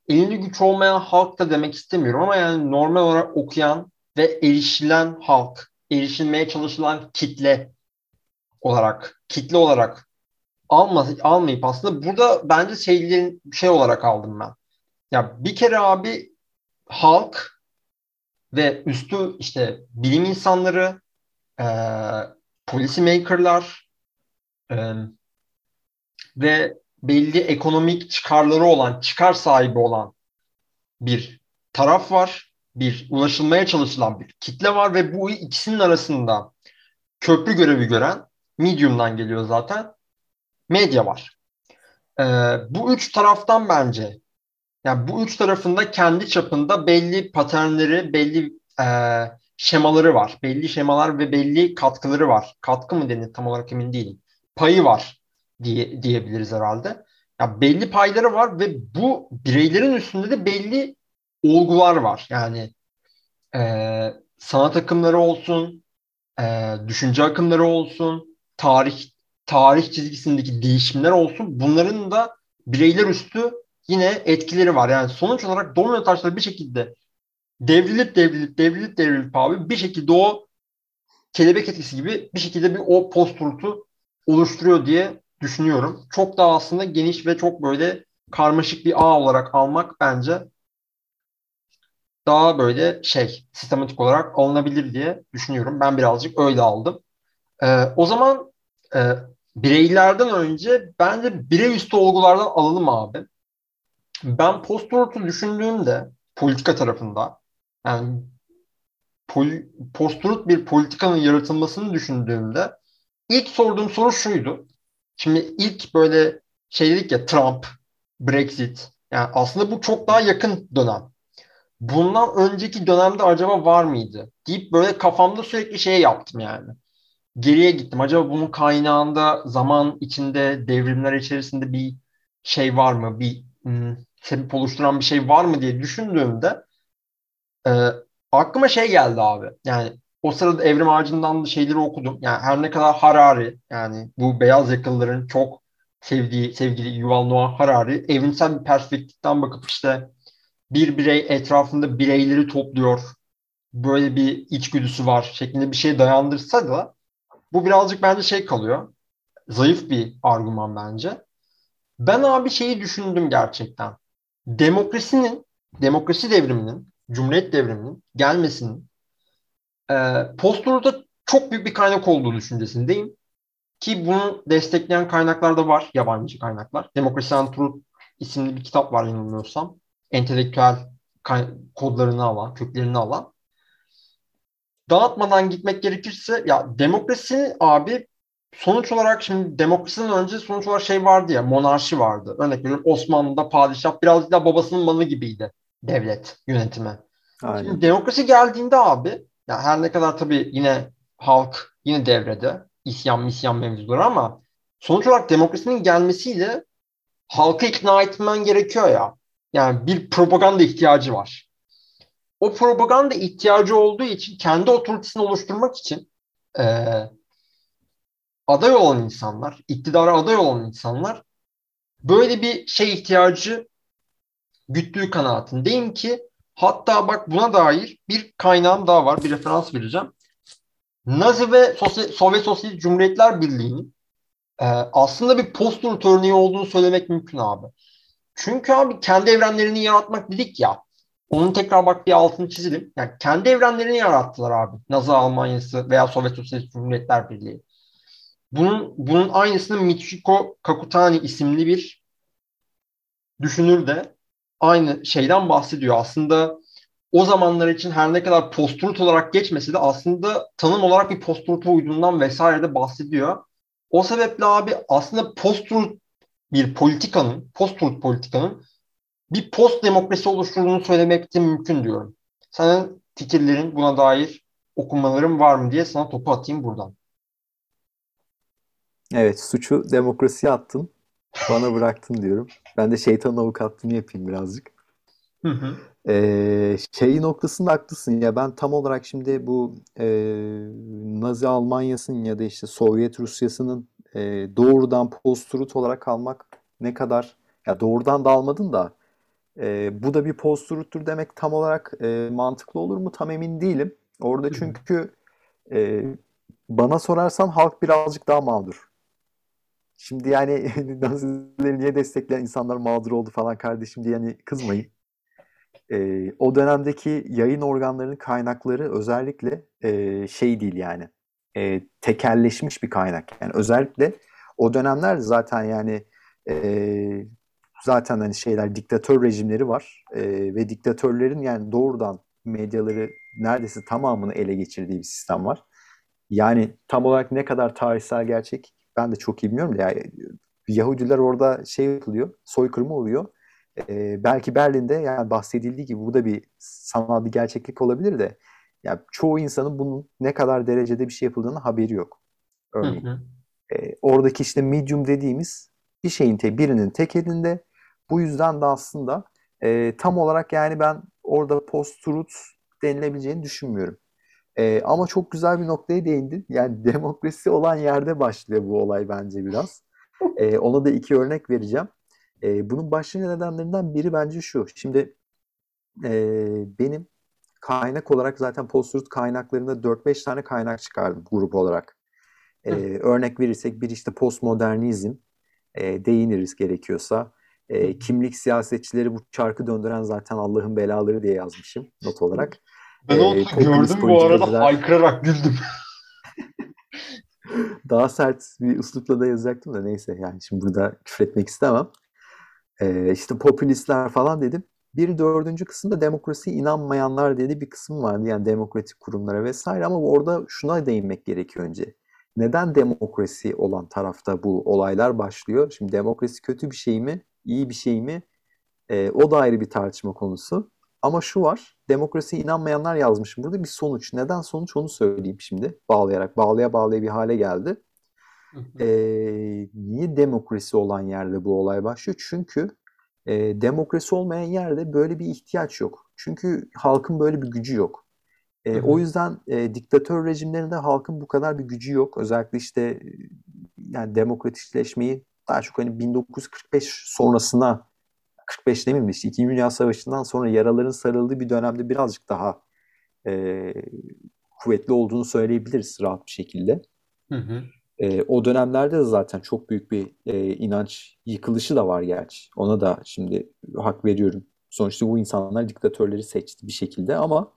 Elinde güç olmayan halk da demek istemiyorum ama yani normal olarak okuyan ve erişilen halk, erişilmeye çalışılan kitle olarak, kitle olarak alma, almayıp aslında burada bence şeylerin şey olarak aldım ben. Ya bir kere abi halk ve üstü işte bilim insanları, e, policy maker'lar e, ve belli ekonomik çıkarları olan, çıkar sahibi olan bir taraf var. Bir ulaşılmaya çalışılan bir kitle var ve bu ikisinin arasında köprü görevi gören Medium'dan geliyor zaten. Medya var. Ee, bu üç taraftan bence yani bu üç tarafında kendi çapında belli paternleri, belli e, şemaları var. Belli şemalar ve belli katkıları var. Katkı mı denir tam olarak emin değilim. Payı var diye diyebiliriz herhalde. Ya belli payları var ve bu bireylerin üstünde de belli olgular var. Yani e, sanat akımları olsun, e, düşünce akımları olsun, tarih tarih çizgisindeki değişimler olsun. Bunların da bireyler üstü yine etkileri var. Yani sonuç olarak domino taşları bir şekilde devrilip devrilip devrilip devrilip abi bir şekilde o kelebek etkisi gibi bir şekilde bir o post oluşturuyor diye düşünüyorum. Çok daha aslında geniş ve çok böyle karmaşık bir ağ olarak almak bence daha böyle şey sistematik olarak alınabilir diye düşünüyorum. Ben birazcık öyle aldım. Ee, o zaman e, bireylerden önce bence birey üstü olgulardan alalım abi. Ben post düşündüğümde politika tarafında yani pol, post bir politikanın yaratılmasını düşündüğümde ilk sorduğum soru şuydu. Şimdi ilk böyle şey dedik ya Trump, Brexit. Yani aslında bu çok daha yakın dönem. Bundan önceki dönemde acaba var mıydı? Deyip böyle kafamda sürekli şey yaptım yani. Geriye gittim. Acaba bunun kaynağında zaman içinde devrimler içerisinde bir şey var mı? Bir hmm, sebep oluşturan bir şey var mı diye düşündüğümde e, aklıma şey geldi abi. Yani o sırada Evrim Ağacı'ndan da şeyleri okudum. Yani her ne kadar Harari yani bu beyaz yakalıların çok sevdiği sevgili Yuval Noah Harari evrimsel bir perspektiften bakıp işte bir birey etrafında bireyleri topluyor. Böyle bir içgüdüsü var şeklinde bir şey dayandırsa da bu birazcık bence şey kalıyor. Zayıf bir argüman bence. Ben abi şeyi düşündüm gerçekten. Demokrasinin, demokrasi devriminin, cumhuriyet devriminin gelmesinin e, postulada çok büyük bir kaynak olduğu düşüncesindeyim. Ki bunu destekleyen kaynaklar da var, yabancı kaynaklar. Demokrasi and isimli bir kitap var yanılmıyorsam. Entelektüel kodlarını alan, köklerini alan. Dağıtmadan gitmek gerekirse ya demokrasi abi sonuç olarak şimdi demokrasinin önce sonuç olarak şey vardı ya monarşi vardı. Örnek veriyorum Osmanlı'da padişah biraz da babasının malı gibiydi devlet yönetimi. Aynen. Şimdi demokrasi geldiğinde abi ya her ne kadar tabii yine halk yine devrede isyan misyan mevzuları ama sonuç olarak demokrasinin gelmesiyle halkı ikna etmen gerekiyor ya. Yani bir propaganda ihtiyacı var. O propaganda ihtiyacı olduğu için kendi otoritesini oluşturmak için e, aday olan insanlar, iktidara aday olan insanlar böyle bir şey ihtiyacı güttüğü kanaatindeyim ki hatta bak buna dair bir kaynağım daha var. Bir referans vereceğim. Nazi ve Sosyal, Sovyet Sosyalist Cumhuriyetler Birliği'nin e, aslında bir post örneği olduğunu söylemek mümkün abi. Çünkü abi kendi evrenlerini yaratmak dedik ya. Onun tekrar bak bir altını çizelim. Yani kendi evrenlerini yarattılar abi. Nazi Almanyası veya Sovyet Sosyalist Cumhuriyetler Birliği. Bunun, bunun aynısını Michiko Kakutani isimli bir düşünür de aynı şeyden bahsediyor. Aslında o zamanlar için her ne kadar post olarak geçmese de aslında tanım olarak bir post-truth uyduğundan vesaire de bahsediyor. O sebeple abi aslında post bir politikanın, post politikanın bir post demokrasi oluşturduğunu söylemek de mümkün diyorum. Senin fikirlerin buna dair okumaların var mı diye sana topu atayım buradan. Evet, suçu demokrasiye attın. Bana bıraktın diyorum. Ben de şeytan avukatlığını yapayım birazcık. Hı hı. Ee, şey noktasında haklısın ya ben tam olarak şimdi bu e, Nazi Almanya'sının ya da işte Sovyet Rusya'sının e, doğrudan post olarak almak ne kadar ya doğrudan da almadın da e, bu da bir post demek tam olarak e, mantıklı olur mu tam emin değilim. Orada çünkü e, bana sorarsan halk birazcık daha mağdur. Şimdi yani [LAUGHS] Nazileri niye destekleyen insanlar mağdur oldu falan kardeşim diye yani kızmayın. Ee, o dönemdeki yayın organlarının kaynakları özellikle e, şey değil yani e, tekelleşmiş bir kaynak. Yani özellikle o dönemler zaten yani e, zaten hani şeyler diktatör rejimleri var e, ve diktatörlerin yani doğrudan medyaları neredeyse tamamını ele geçirdiği bir sistem var. Yani tam olarak ne kadar tarihsel gerçek ben de çok iyi bilmiyorum da yani Yahudiler orada şey yapılıyor, soykırımı oluyor. Ee, belki Berlin'de yani bahsedildiği gibi bu da bir sanal bir gerçeklik olabilir de yani çoğu insanın bunun ne kadar derecede bir şey yapıldığını haberi yok. Örneğin. Hı hı. Ee, oradaki işte medium dediğimiz bir şeyin te, birinin tek elinde. Bu yüzden de aslında e, tam olarak yani ben orada post-truth denilebileceğini düşünmüyorum. E, ama çok güzel bir noktaya değindin. Yani [LAUGHS] demokrasi olan yerde başlıyor bu olay bence biraz. E, ona da iki örnek vereceğim. E, bunun başlıca nedenlerinden biri bence şu. Şimdi e, benim kaynak olarak zaten post kaynaklarında 4-5 tane kaynak çıkardım grup olarak. E, örnek verirsek bir işte postmodernizm e, değiniriz gerekiyorsa. E, kimlik siyasetçileri bu çarkı döndüren zaten Allah'ın belaları diye yazmışım not olarak. Ben onu e, gördüm bu arada haykırarak güldüm. [LAUGHS] Daha sert bir üslupla da yazacaktım da neyse yani şimdi burada küfür etmek istemem. Ee, işte popülistler falan dedim. Bir dördüncü kısımda demokrasi inanmayanlar dedi bir kısım vardı yani demokratik kurumlara vesaire ama orada şuna değinmek gerekiyor önce. Neden demokrasi olan tarafta bu olaylar başlıyor? Şimdi demokrasi kötü bir şey mi, iyi bir şey mi? Ee, o da ayrı bir tartışma konusu. Ama şu var, demokrasiye inanmayanlar yazmış burada bir sonuç. Neden sonuç onu söyleyeyim şimdi. Bağlayarak, bağlaya bağlaya bir hale geldi. Ee, niye demokrasi olan yerde bu olay başlıyor? Çünkü e, demokrasi olmayan yerde böyle bir ihtiyaç yok. Çünkü halkın böyle bir gücü yok. E, o yüzden e, diktatör rejimlerinde halkın bu kadar bir gücü yok. Özellikle işte yani demokratikleşmeyi daha çok hani 1945 sonrasına 45 demeyeyim de işte İkinci Dünya Savaşı'ndan sonra yaraların sarıldığı bir dönemde birazcık daha e, kuvvetli olduğunu söyleyebiliriz rahat bir şekilde. Hı hı. E, o dönemlerde de zaten çok büyük bir e, inanç yıkılışı da var gerçi. Ona da şimdi hak veriyorum. Sonuçta bu insanlar diktatörleri seçti bir şekilde ama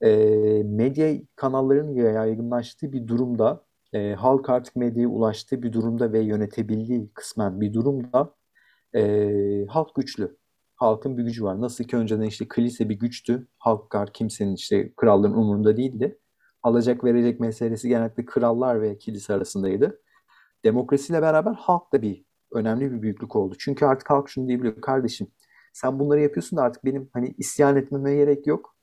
e, medya kanallarının yaygınlaştığı bir durumda, e, halk artık medyaya ulaştığı bir durumda ve yönetebildiği kısmen bir durumda e, halk güçlü. Halkın bir gücü var. Nasıl ki önceden işte kilise bir güçtü. Halklar kimsenin işte kralların umurunda değildi. Alacak verecek meselesi genellikle krallar ve kilise arasındaydı. Demokrasiyle beraber halk da bir önemli bir büyüklük oldu. Çünkü artık halk şunu diyebiliyor. Kardeşim sen bunları yapıyorsun da artık benim hani isyan etmeme gerek yok.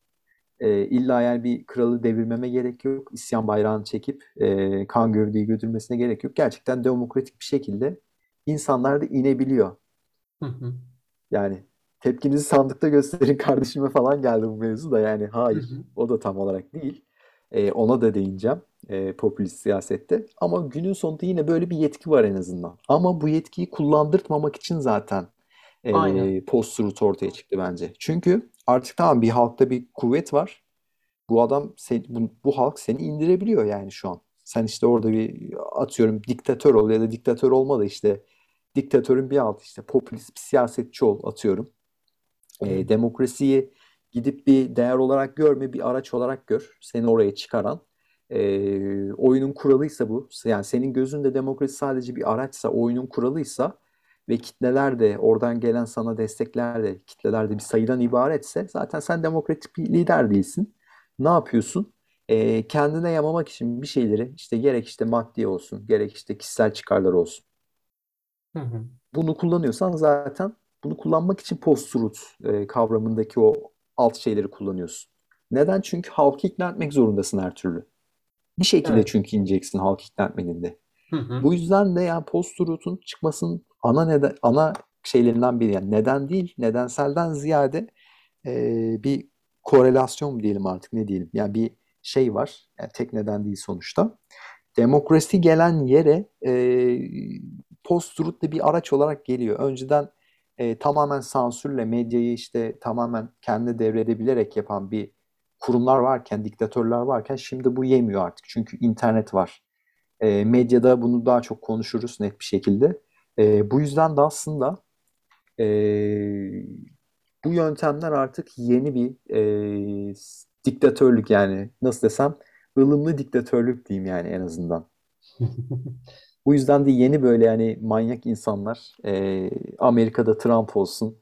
E, illa yani bir kralı devirmeme gerek yok. İsyan bayrağını çekip e, kan gövdeyi götürmesine gerek yok. Gerçekten demokratik bir şekilde insanlar da inebiliyor. Hı hı. Yani tepkinizi sandıkta gösterin [LAUGHS] kardeşime falan geldi bu mevzu da yani hayır hı hı. o da tam olarak değil. Ee, ona da değineceğim e, popülist siyasette. Ama günün sonunda yine böyle bir yetki var en azından. Ama bu yetkiyi kullandırtmamak için zaten e, post-truth ortaya çıktı bence. Çünkü artık tamam bir halkta bir kuvvet var. Bu adam, sen, bu, bu halk seni indirebiliyor yani şu an. Sen işte orada bir atıyorum diktatör ol ya da diktatör olma da işte diktatörün bir altı işte popülist bir siyasetçi ol atıyorum. E, demokrasiyi gidip bir değer olarak görme, bir araç olarak gör. Seni oraya çıkaran. E, oyunun kuralıysa bu. Yani senin gözünde demokrasi sadece bir araçsa, oyunun kuralıysa ve kitleler de oradan gelen sana destekler de kitleler de bir sayıdan ibaretse zaten sen demokratik bir lider değilsin. Ne yapıyorsun? E, kendine yamamak için bir şeyleri işte gerek işte maddi olsun, gerek işte kişisel çıkarlar olsun Hı hı. Bunu kullanıyorsan zaten bunu kullanmak için post-truth e, kavramındaki o alt şeyleri kullanıyorsun. Neden? Çünkü halkı ikna etmek zorundasın her türlü. Bir şekilde evet. çünkü ineceksin halkı ikna etmediğinde. Hı hı. Bu yüzden de yani post-truth'un çıkmasının ana neden ana şeylerinden biri yani neden değil nedenselden ziyade e, bir korelasyon diyelim artık ne diyelim yani bir şey var yani tek neden değil sonuçta demokrasi gelen yere e, post-truth bir araç olarak geliyor. Önceden e, tamamen sansürle medyayı işte tamamen kendi devredebilerek yapan bir kurumlar varken, diktatörler varken şimdi bu yemiyor artık. Çünkü internet var. E, medyada bunu daha çok konuşuruz net bir şekilde. E, bu yüzden de aslında e, bu yöntemler artık yeni bir e, diktatörlük yani nasıl desem ılımlı diktatörlük diyeyim yani en azından. [LAUGHS] Bu yüzden de yeni böyle yani manyak insanlar e, Amerika'da Trump olsun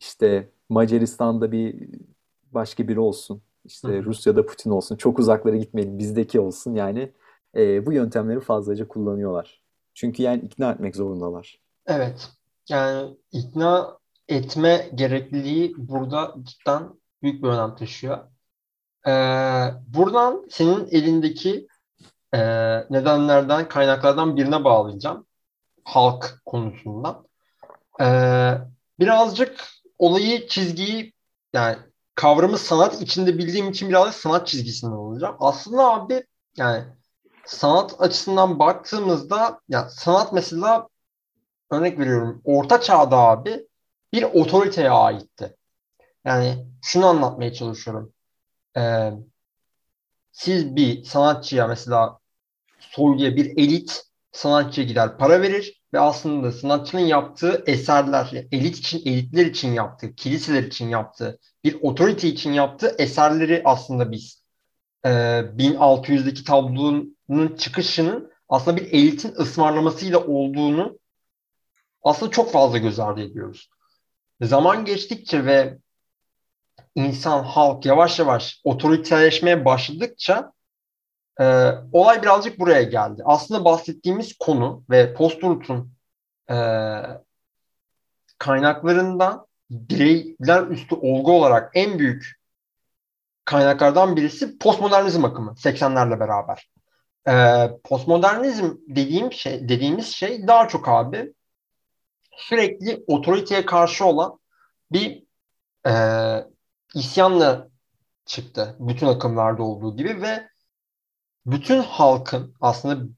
işte Macaristan'da bir başka biri olsun işte Rusya'da Putin olsun çok uzaklara gitmeyelim bizdeki olsun yani e, bu yöntemleri fazlaca kullanıyorlar. Çünkü yani ikna etmek zorundalar. Evet. Yani ikna etme gerekliliği burada cidden büyük bir önem taşıyor. Ee, buradan senin elindeki e, nedenlerden, kaynaklardan birine bağlayacağım. Halk konusundan. Ee, birazcık olayı, çizgiyi yani kavramı sanat içinde bildiğim için birazcık sanat çizgisinden olacağım. Aslında abi yani sanat açısından baktığımızda ya sanat mesela örnek veriyorum orta çağda abi bir otoriteye aitti. Yani şunu anlatmaya çalışıyorum. Ee, siz bir sanatçıya mesela soyluya bir elit sanatçıya gider para verir ve aslında sanatçının yaptığı eserler, elit için, elitler için yaptığı, kiliseler için yaptığı, bir otorite için yaptığı eserleri aslında biz e, 1600'deki tablonun çıkışının aslında bir elitin ısmarlamasıyla olduğunu aslında çok fazla göz ardı ediyoruz. Zaman geçtikçe ve insan, halk yavaş yavaş otoriteleşmeye başladıkça e, olay birazcık buraya geldi. Aslında bahsettiğimiz konu ve Post-Truth'un e, kaynaklarından bireyler üstü olgu olarak en büyük kaynaklardan birisi postmodernizm akımı 80'lerle beraber. E, postmodernizm dediğim şey dediğimiz şey daha çok abi sürekli otoriteye karşı olan bir e, isyanla çıktı. Bütün akımlarda olduğu gibi ve bütün halkın aslında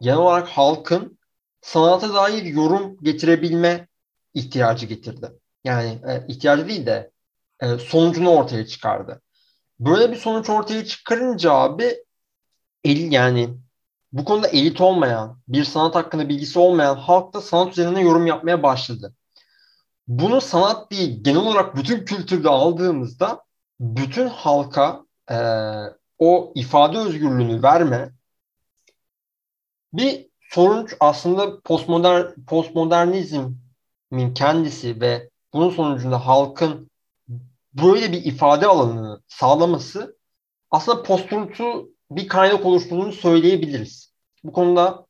genel olarak halkın sanata dair yorum getirebilme ihtiyacı getirdi. Yani e, ihtiyacı değil de e, sonucunu ortaya çıkardı. Böyle bir sonuç ortaya çıkarınca abi el, yani bu konuda elit olmayan, bir sanat hakkında bilgisi olmayan halk da sanat üzerine yorum yapmaya başladı. Bunu sanat değil, genel olarak bütün kültürde aldığımızda bütün halka e, o ifade özgürlüğünü verme bir sonuç aslında postmodern postmodernizmin kendisi ve bunun sonucunda halkın böyle bir ifade alanını sağlaması aslında postulutu bir kaynak oluşturduğunu söyleyebiliriz. Bu konuda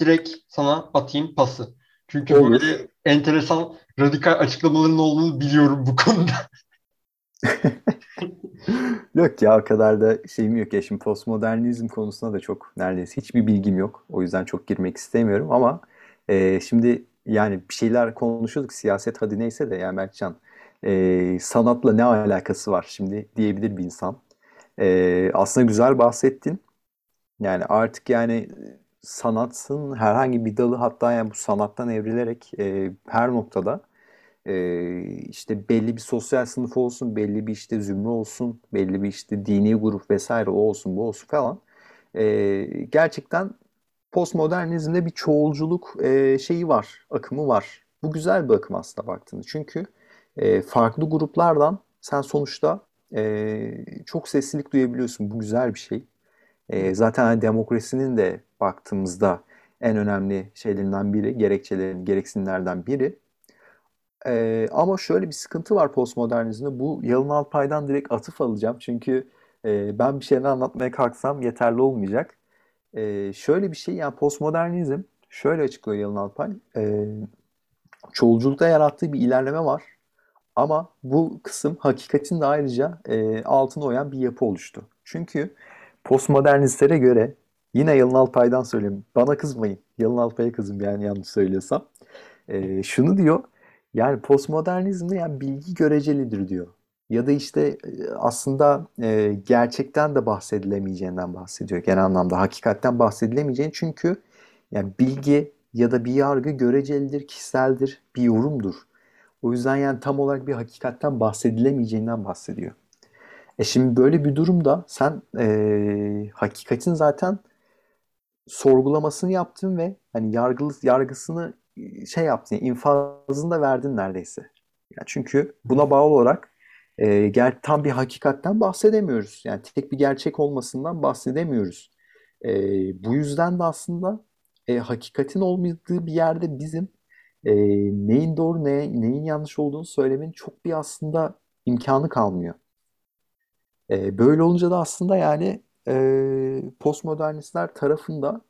direkt sana atayım pası. Çünkü Olur. böyle enteresan radikal açıklamaların olduğunu biliyorum bu konuda. [LAUGHS] [LAUGHS] Yok ya o kadar da şeyim yok ya şimdi postmodernizm konusunda da çok neredeyse hiçbir bilgim yok. O yüzden çok girmek istemiyorum ama e, şimdi yani bir şeyler konuşuyorduk siyaset hadi neyse de yani Mertcan e, sanatla ne alakası var şimdi diyebilir bir insan. E, aslında güzel bahsettin. Yani artık yani sanatın herhangi bir dalı hatta yani bu sanattan evrilerek e, her noktada e, işte belli bir sosyal sınıf olsun, belli bir işte zümre olsun, belli bir işte dini grup vesaire o olsun bu olsun falan. E, gerçekten postmodernizmde bir çoğulculuk e, şeyi var, akımı var. Bu güzel bir akım aslında baktığında. Çünkü e, farklı gruplardan sen sonuçta e, çok seslilik duyabiliyorsun. Bu güzel bir şey. E, zaten hani demokrasinin de baktığımızda en önemli şeylerinden biri, gerekçelerin, gereksinlerden biri. E, ama şöyle bir sıkıntı var postmodernizmde. Bu Yalın Alpay'dan direkt atıf alacağım. Çünkü e, ben bir şeyini anlatmaya kalksam yeterli olmayacak. E, şöyle bir şey yani postmodernizm şöyle açıklıyor Yalın Alpay. E, çoğulculukta yarattığı bir ilerleme var. Ama bu kısım hakikatin de ayrıca e, altına oyan bir yapı oluştu. Çünkü postmodernistlere göre yine Yalın Alpay'dan söyleyeyim. Bana kızmayın. Yalın Alpay'a kızın yani yanlış söylüyorsam. E, şunu diyor. Yani postmodernizmde yani bilgi görecelidir diyor. Ya da işte e, aslında e, gerçekten de bahsedilemeyeceğinden bahsediyor genel anlamda. Hakikatten bahsedilemeyeceğini çünkü yani bilgi ya da bir yargı görecelidir, kişiseldir, bir yorumdur. O yüzden yani tam olarak bir hakikatten bahsedilemeyeceğinden bahsediyor. E şimdi böyle bir durumda sen e, hakikatin zaten sorgulamasını yaptın ve hani yargılı, yargısını şey yaptın, infazını da verdin neredeyse. Yani çünkü buna bağlı olarak e, ger tam bir hakikatten bahsedemiyoruz. Yani tek bir gerçek olmasından bahsedemiyoruz. E, bu yüzden de aslında e, hakikatin olmadığı bir yerde bizim e, neyin doğru ne, neyin yanlış olduğunu söylemenin çok bir aslında imkanı kalmıyor. E, böyle olunca da aslında yani e, postmodernistler tarafında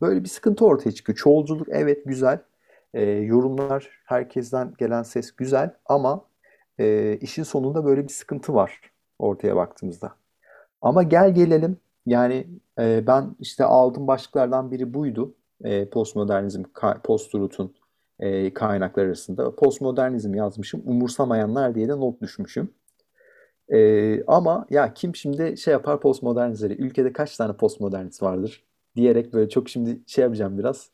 böyle bir sıkıntı ortaya çıkıyor. Çoğulculuk evet güzel. E, yorumlar herkesten gelen ses güzel ama e, işin sonunda böyle bir sıkıntı var ortaya baktığımızda. Ama gel gelelim yani e, ben işte aldığım başlıklardan biri buydu. E, postmodernizm, post-truth'un e, kaynaklar arasında. Postmodernizm yazmışım. Umursamayanlar diye de not düşmüşüm. E, ama ya kim şimdi şey yapar postmodernizleri? Ülkede kaç tane postmodernist vardır? Diyerek böyle çok şimdi şey yapacağım biraz.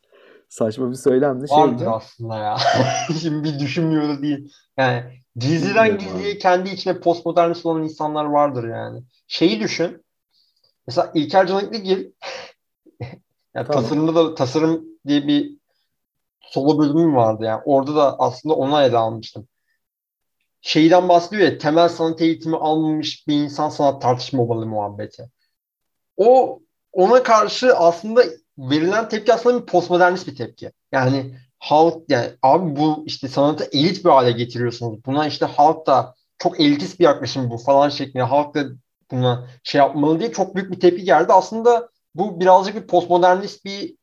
Saçma bir söylemdi. Vardır şeydi. aslında ya. [LAUGHS] şimdi bir düşünmüyoruz değil. Yani gizliden gizliye kendi içine postmodernist olan insanlar vardır yani. Şeyi düşün. Mesela İlker Canikligil [LAUGHS] yani tamam. tasarımda da tasarım diye bir solo bölümüm vardı yani. Orada da aslında ona ele almıştım. Şeyden bahsediyor ya temel sanat eğitimi almamış bir insan sanat tartışmamalı muhabbeti. O ona karşı aslında verilen tepki aslında bir postmodernist bir tepki. Yani halk yani abi bu işte sanatı elit bir hale getiriyorsunuz. Buna işte halk da çok elitist bir yaklaşım bu falan şeklinde halk da buna şey yapmalı diye çok büyük bir tepki geldi. Aslında bu birazcık bir postmodernist bir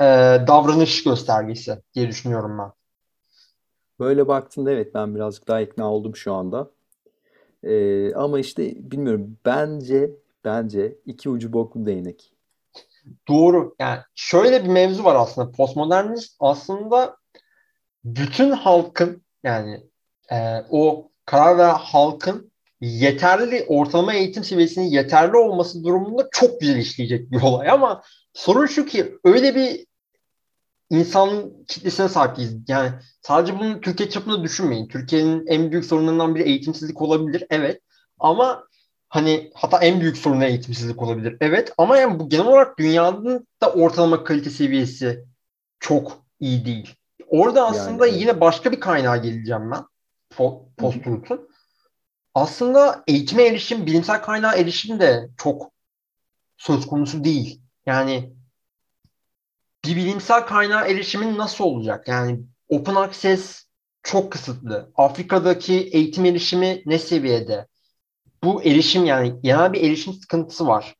e, davranış göstergesi diye düşünüyorum ben. Böyle baktığında evet ben birazcık daha ikna oldum şu anda. Ee, ama işte bilmiyorum bence bence iki ucu boklu değnek. Doğru. Yani şöyle bir mevzu var aslında. Postmodernist aslında bütün halkın yani e, o karar veren halkın yeterli ortalama eğitim seviyesinin yeterli olması durumunda çok güzel işleyecek bir olay ama sorun şu ki öyle bir insan kitlesine sahibiz. Yani sadece bunu Türkiye çapında düşünmeyin. Türkiye'nin en büyük sorunlarından biri eğitimsizlik olabilir. Evet. Ama hani hatta en büyük sorunu eğitimsizlik olabilir. Evet. Ama yani bu genel olarak dünyanın da ortalama kalite seviyesi çok iyi değil. Orada aslında yani, yine başka bir kaynağa geleceğim ben. Post-truth'un. Aslında eğitime erişim, bilimsel kaynağa erişim de çok söz konusu değil. Yani bir bilimsel kaynağa erişimin nasıl olacak? Yani open access çok kısıtlı. Afrika'daki eğitim erişimi ne seviyede? Bu erişim yani genel bir erişim sıkıntısı var.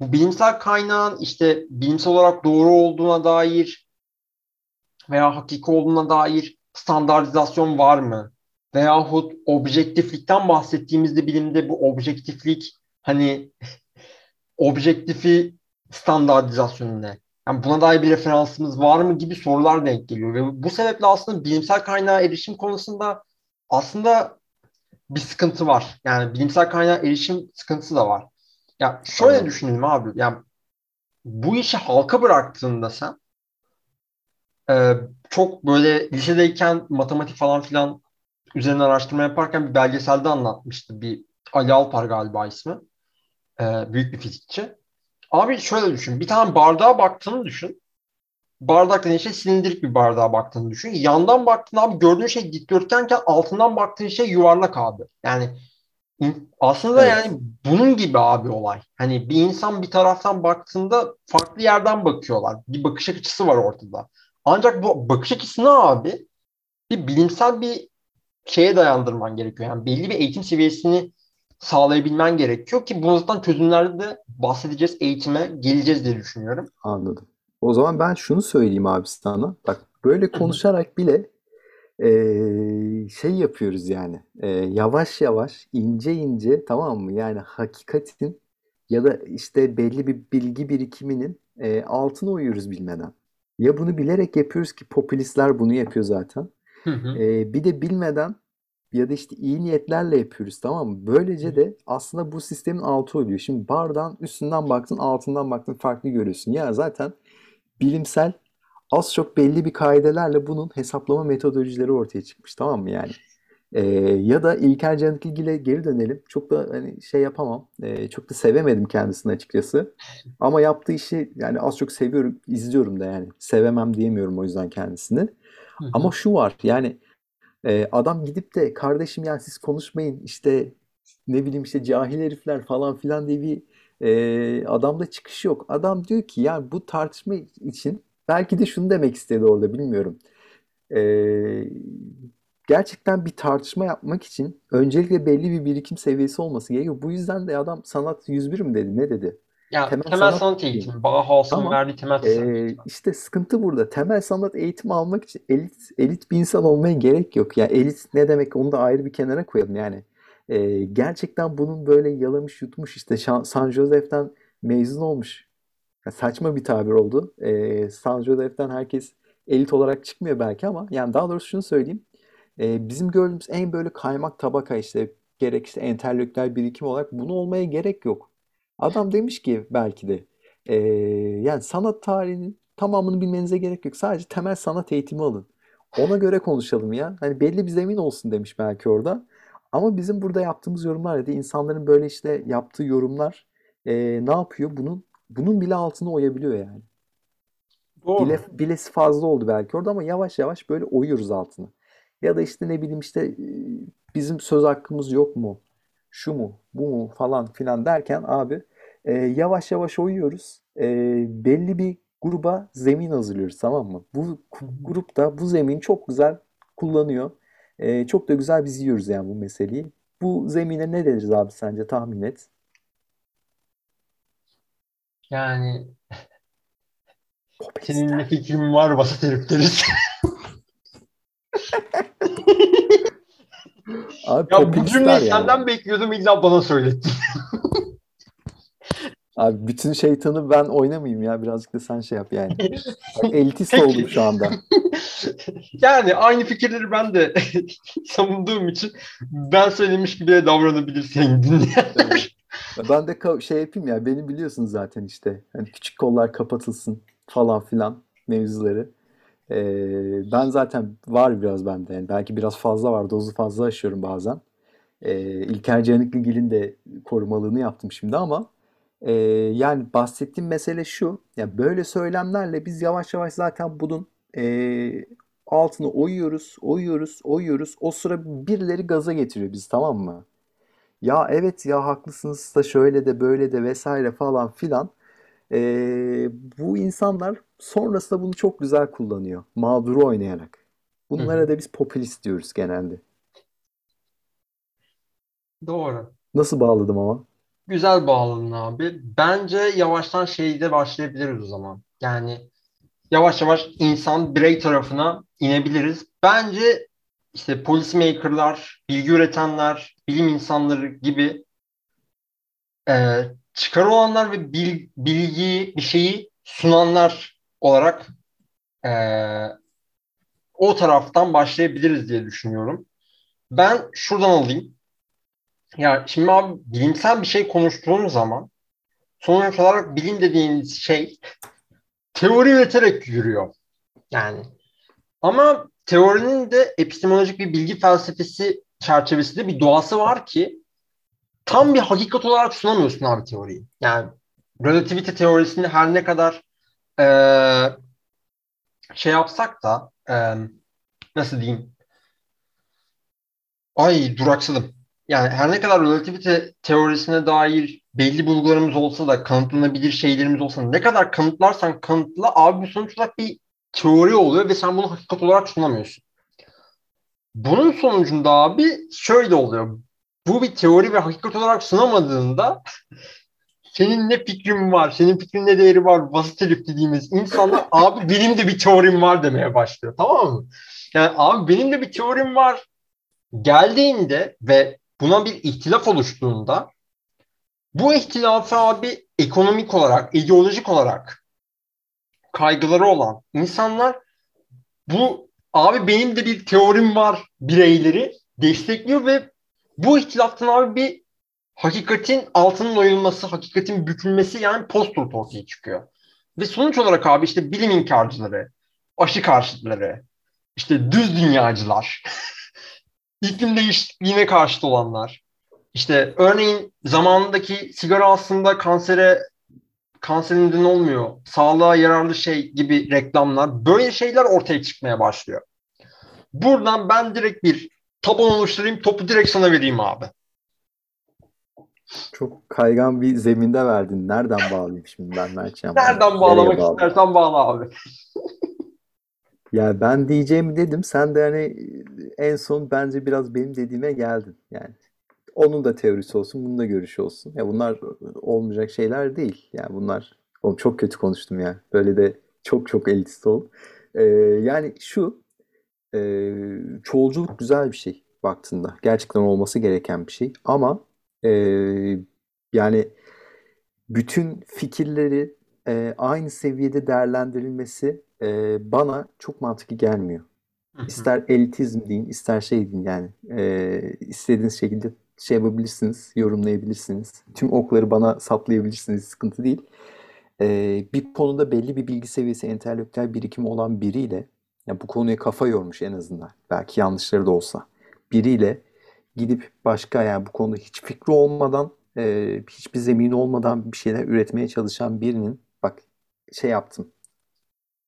Bu bilimsel kaynağın işte bilimsel olarak doğru olduğuna dair veya hakiki olduğuna dair standartizasyon var mı? Veyahut objektiflikten bahsettiğimizde bilimde bu objektiflik hani [LAUGHS] objektifi standartizasyonu ne? Yani buna dair bir referansımız var mı gibi sorular denk geliyor. Ve bu sebeple aslında bilimsel kaynağa erişim konusunda aslında bir sıkıntı var. Yani bilimsel kaynağa erişim sıkıntısı da var. Ya şöyle evet. düşünelim abi. Yani bu işi halka bıraktığında sen e, çok böyle lisedeyken matematik falan filan üzerine araştırma yaparken bir belgeselde anlatmıştı. Bir Ali Alpar galiba ismi. E, büyük bir fizikçi. Abi şöyle düşün. Bir tane bardağa baktığını düşün. Bardak dediğin şey silindirik bir bardağa baktığını düşün. Yandan baktığın abi gördüğün şey dikdörtgenken altından baktığın şey yuvarlak abi. Yani aslında evet. yani bunun gibi abi olay. Hani bir insan bir taraftan baktığında farklı yerden bakıyorlar. Bir bakış açısı var ortada. Ancak bu bakış açısını abi bir bilimsel bir şeye dayandırman gerekiyor. Yani belli bir eğitim seviyesini sağlayabilmen gerekiyor ki bu zaten çözümlerde de bahsedeceğiz, eğitime geleceğiz diye düşünüyorum. Anladım. O zaman ben şunu söyleyeyim abi sana. Bak böyle konuşarak bile ee, şey yapıyoruz yani. Ee, yavaş yavaş, ince ince tamam mı? Yani hakikatin ya da işte belli bir bilgi birikiminin e, altına uyuyoruz bilmeden. Ya bunu bilerek yapıyoruz ki popülistler bunu yapıyor zaten. Hı hı. Ee, bir de bilmeden ya da işte iyi niyetlerle yapıyoruz tamam mı? Böylece de aslında bu sistemin altı oluyor. Şimdi bardağın üstünden baktın altından baktın farklı görüyorsun. Ya zaten bilimsel az çok belli bir kaidelerle bunun hesaplama metodolojileri ortaya çıkmış tamam mı yani? Ee, ya da İlker Canikligil'e geri dönelim. Çok da hani şey yapamam. Ee, çok da sevemedim kendisini açıkçası. Ama yaptığı işi yani az çok seviyorum, izliyorum da yani. Sevemem diyemiyorum o yüzden kendisini. Hı hı. Ama şu var yani e, adam gidip de kardeşim yani siz konuşmayın işte ne bileyim işte cahil herifler falan filan diye bir e, adamda çıkış yok. Adam diyor ki yani bu tartışma için belki de şunu demek istedi orada bilmiyorum. E, gerçekten bir tartışma yapmak için öncelikle belli bir birikim seviyesi olması gerekiyor. Bu yüzden de adam sanat 101 mi dedi ne dedi? Ya temel temel sanat sanat diyeyim. eğitimi, Bauhaus'un Ama verdiği temel tasarım e, eğitimi. işte sıkıntı burada. Temel sanat eğitimi almak için elit elit bir insan olmaya gerek yok. Ya elit ne demek onu da ayrı bir kenara koyalım yani. E, gerçekten bunun böyle yalamış yutmuş işte San Jose'den mezun olmuş. Ya saçma bir tabir oldu. E, San Jose'den herkes elit olarak çıkmıyor belki ama yani daha doğrusu şunu söyleyeyim. E, bizim gördüğümüz en böyle kaymak tabaka işte gerek işte entelektüel birikim olarak bunu olmaya gerek yok. Adam demiş ki belki de e, yani sanat tarihinin tamamını bilmenize gerek yok. Sadece temel sanat eğitimi alın. Ona göre konuşalım ya. Hani belli bir zemin olsun demiş belki orada. Ama bizim burada yaptığımız yorumlar ya da insanların böyle işte yaptığı yorumlar e, ne yapıyor? Bunun bunun bile altına oyabiliyor yani. Bile, Doğru. bilesi fazla oldu belki orada ama yavaş yavaş böyle oyuyoruz altına. Ya da işte ne bileyim işte bizim söz hakkımız yok mu? Şu mu? Bu mu? Falan filan derken abi e, yavaş yavaş oyuyoruz. E, belli bir gruba zemin hazırlıyoruz tamam mı? Bu grup da bu zemini çok güzel kullanıyor. E, çok da güzel biz yiyoruz yani bu meseleyi. Bu zemine ne deriz abi sence tahmin et. Yani senin ne fikrin var vasat herif deriz. Abi Ya bu cümleyi yani. senden bekliyordum illa bana söylettin. Abi bütün şeytanı ben oynamayayım ya. Birazcık da sen şey yap yani. Bak elitist oldum şu anda. [LAUGHS] Yani aynı fikirleri ben de [LAUGHS] savunduğum için ben söylemiş gibi de davranabilir senin dinleyenler. Ben de şey yapayım ya. Beni biliyorsunuz zaten işte. Hani küçük kollar kapatılsın falan filan mevzuları. Ee, ben zaten var biraz bende. Yani belki biraz fazla var. Dozu fazla aşıyorum bazen. Ee, İlker Canikligil'in de korumalığını yaptım şimdi ama e, yani bahsettiğim mesele şu. Ya böyle söylemlerle biz yavaş yavaş zaten bunun e, altını oyuyoruz, oyuyoruz, oyuyoruz. O sıra birileri gaza getiriyor biz tamam mı? Ya evet ya haklısınız da şöyle de böyle de vesaire falan filan. Ee, bu insanlar sonrasında bunu çok güzel kullanıyor. Mağduru oynayarak. Bunlara hı. da biz popülist diyoruz genelde. Doğru. Nasıl bağladım ama? Güzel bağladın abi. Bence yavaştan şeyde başlayabiliriz o zaman. Yani yavaş yavaş insan birey tarafına inebiliriz. Bence işte policymaker'lar, bilgi üretenler, bilim insanları gibi e, çıkar olanlar ve bil, bilgiyi, bir şeyi sunanlar olarak e, o taraftan başlayabiliriz diye düşünüyorum. Ben şuradan alayım. Ya şimdi abi bilimsel bir şey konuştuğum zaman sonuç olarak bilim dediğiniz şey teori üreterek yürüyor. Yani ama teorinin de epistemolojik bir bilgi felsefesi çerçevesinde bir doğası var ki tam bir hakikat olarak sunamıyorsun abi teoriyi. Yani relativite teorisini her ne kadar eee, şey yapsak da eee, nasıl diyeyim? Ay duraksadım. Yani her ne kadar relativite teorisine dair belli bulgularımız olsa da kanıtlanabilir şeylerimiz olsa da ne kadar kanıtlarsan kanıtla abi sonuç olarak bir teori oluyor ve sen bunu hakikat olarak sunamıyorsun. Bunun sonucunda abi şöyle oluyor. Bu bir teori ve hakikat olarak sunamadığında [LAUGHS] senin ne fikrin var, senin fikrin ne değeri var, basit herif dediğimiz insanlar [LAUGHS] abi benim de bir teorim var demeye başlıyor. Tamam mı? Yani abi benim de bir teorim var geldiğinde ve buna bir ihtilaf oluştuğunda bu ihtilafı abi ekonomik olarak, ideolojik olarak kaygıları olan insanlar bu abi benim de bir teorim var bireyleri destekliyor ve bu ihtilaftan abi bir hakikatin altının oyulması, hakikatin bükülmesi yani post-truth ortaya çıkıyor. Ve sonuç olarak abi işte bilim inkarcıları, aşı karşıtları, işte düz dünyacılar, [LAUGHS] iklim değişikliğine karşıt olanlar, işte örneğin zamanındaki sigara aslında kansere kanser neden olmuyor, sağlığa yararlı şey gibi reklamlar, böyle şeyler ortaya çıkmaya başlıyor. Buradan ben direkt bir taban oluşturayım, topu direkt sana vereyim abi. Çok kaygan bir zeminde verdin. Nereden bağlayayım şimdi ben Mertcan? Nereden bağlamak istersen bağla abi. [LAUGHS] Ya ben diyeceğimi dedim. Sen de hani en son bence biraz benim dediğime geldin. Yani Onun da teorisi olsun, bunun da görüşü olsun. Ya bunlar olmayacak şeyler değil. Yani bunlar oğlum çok kötü konuştum ya. Böyle de çok çok elitist ol. Ee, yani şu e, çoğulculuk güzel bir şey baktığında. Gerçekten olması gereken bir şey. Ama e, yani bütün fikirleri e, aynı seviyede değerlendirilmesi e, bana çok mantıklı gelmiyor. İster elitizm deyin, ister şey deyin yani. E, istediğiniz şekilde şey yapabilirsiniz, yorumlayabilirsiniz. Tüm okları bana saplayabilirsiniz, sıkıntı değil. E, bir konuda belli bir bilgi seviyesi, entelektüel birikimi olan biriyle, yani bu konuya kafa yormuş en azından, belki yanlışları da olsa, biriyle gidip başka yani bu konuda hiç fikri olmadan, e, hiçbir zemini olmadan bir şeyler üretmeye çalışan birinin, bak şey yaptım,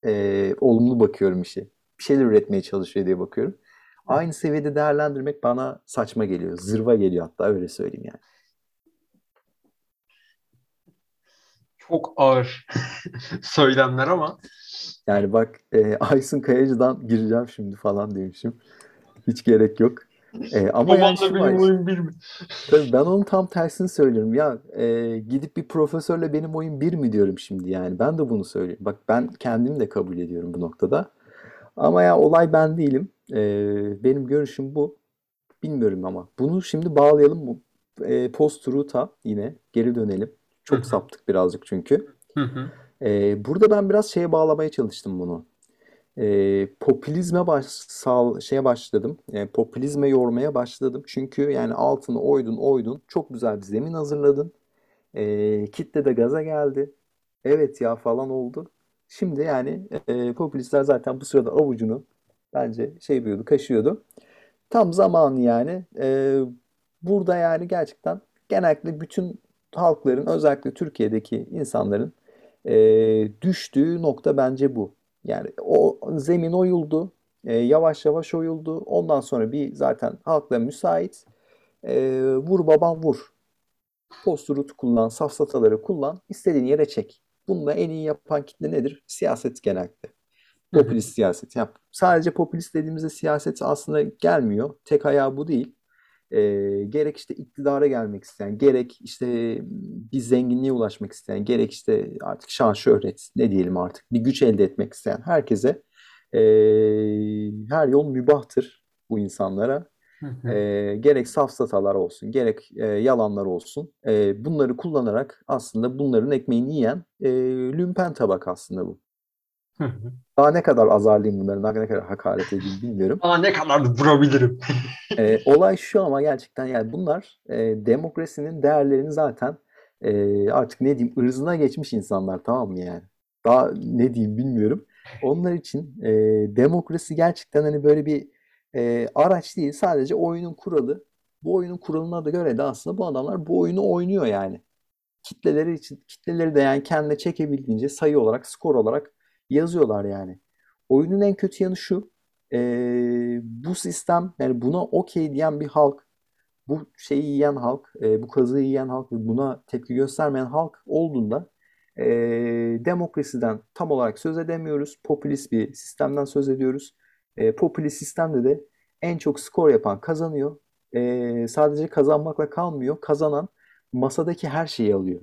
e, olumlu bakıyorum işe. Bir şeyler üretmeye çalışıyor diye bakıyorum. Aynı seviyede değerlendirmek bana saçma geliyor. Zırva geliyor hatta öyle söyleyeyim yani. Çok ağır [LAUGHS] söylemler ama Yani bak e, Aysun Kayacı'dan gireceğim şimdi falan demişim. Hiç gerek yok. E, [LAUGHS] ama babanla şu benim oyun bir mi? Tabii ben onun tam tersini söylüyorum. Ya e, gidip bir profesörle benim oyun bir mi diyorum şimdi yani. Ben de bunu söylüyorum. Bak ben kendimi de kabul ediyorum bu noktada. Ama ya olay ben değilim. E, benim görüşüm bu. Bilmiyorum ama. Bunu şimdi bağlayalım mı? E, post-truth'a yine geri dönelim. Çok saptık birazcık çünkü. E, burada ben biraz şeye bağlamaya çalıştım bunu. E, popülizme baş, sağ, şeye başladım. E, popülizme yormaya başladım. Çünkü yani altını oydun oydun. Çok güzel bir zemin hazırladın. E, kitle de gaza geldi. Evet ya falan oldu. Şimdi yani e, popülistler zaten bu sırada avucunu bence şey yapıyordu, kaşıyordu. Tam zamanı yani. E, burada yani gerçekten genellikle bütün halkların özellikle Türkiye'deki insanların e, düştüğü nokta bence bu. Yani o zemin oyuldu. e, yavaş yavaş oyuldu. Ondan sonra bir zaten halkla müsait. e, vur babam vur. Post-truth kullan, safsataları kullan, istediğin yere çek. Bunu da en iyi yapan kitle nedir? Siyaset hı, Popülist siyaset. Yani sadece popülist dediğimizde siyaset aslında gelmiyor. Tek ayağı bu değil. Ee, gerek işte iktidara gelmek isteyen, gerek işte bir zenginliğe ulaşmak isteyen, gerek işte artık şan şöhret ne diyelim artık bir güç elde etmek isteyen herkese ee, her yol mübahtır bu insanlara. Ee, gerek safsatalar olsun, gerek e, yalanlar olsun. Ee, bunları kullanarak aslında bunların ekmeğini yiyen e, lümpen tabak aslında bu. Daha ne kadar azarlayayım bunları, daha ne kadar hakaret edeyim bilmiyorum. Aa, ne kadar da vurabilirim. [LAUGHS] Ee, olay şu ama gerçekten yani bunlar e, demokrasinin değerlerini zaten e, artık ne diyeyim ırzına geçmiş insanlar tamam mı yani? Daha ne diyeyim bilmiyorum. Onlar için e, demokrasi gerçekten hani böyle bir e, araç değil sadece oyunun kuralı. Bu oyunun kuralına da göre de aslında bu adamlar bu oyunu oynuyor yani. Kitleleri için kitleleri de yani kendine çekebildiğince sayı olarak skor olarak yazıyorlar yani. Oyunun en kötü yanı şu. e, bu sistem yani buna okey diyen bir halk bu şeyi yiyen halk, e, bu kazığı yiyen halk ve buna tepki göstermeyen halk olduğunda e, demokrasiden tam olarak söz edemiyoruz. Popülist bir sistemden söz ediyoruz. E, popülist sistemde de en çok skor yapan kazanıyor. E, sadece kazanmakla kalmıyor. Kazanan masadaki her şeyi alıyor.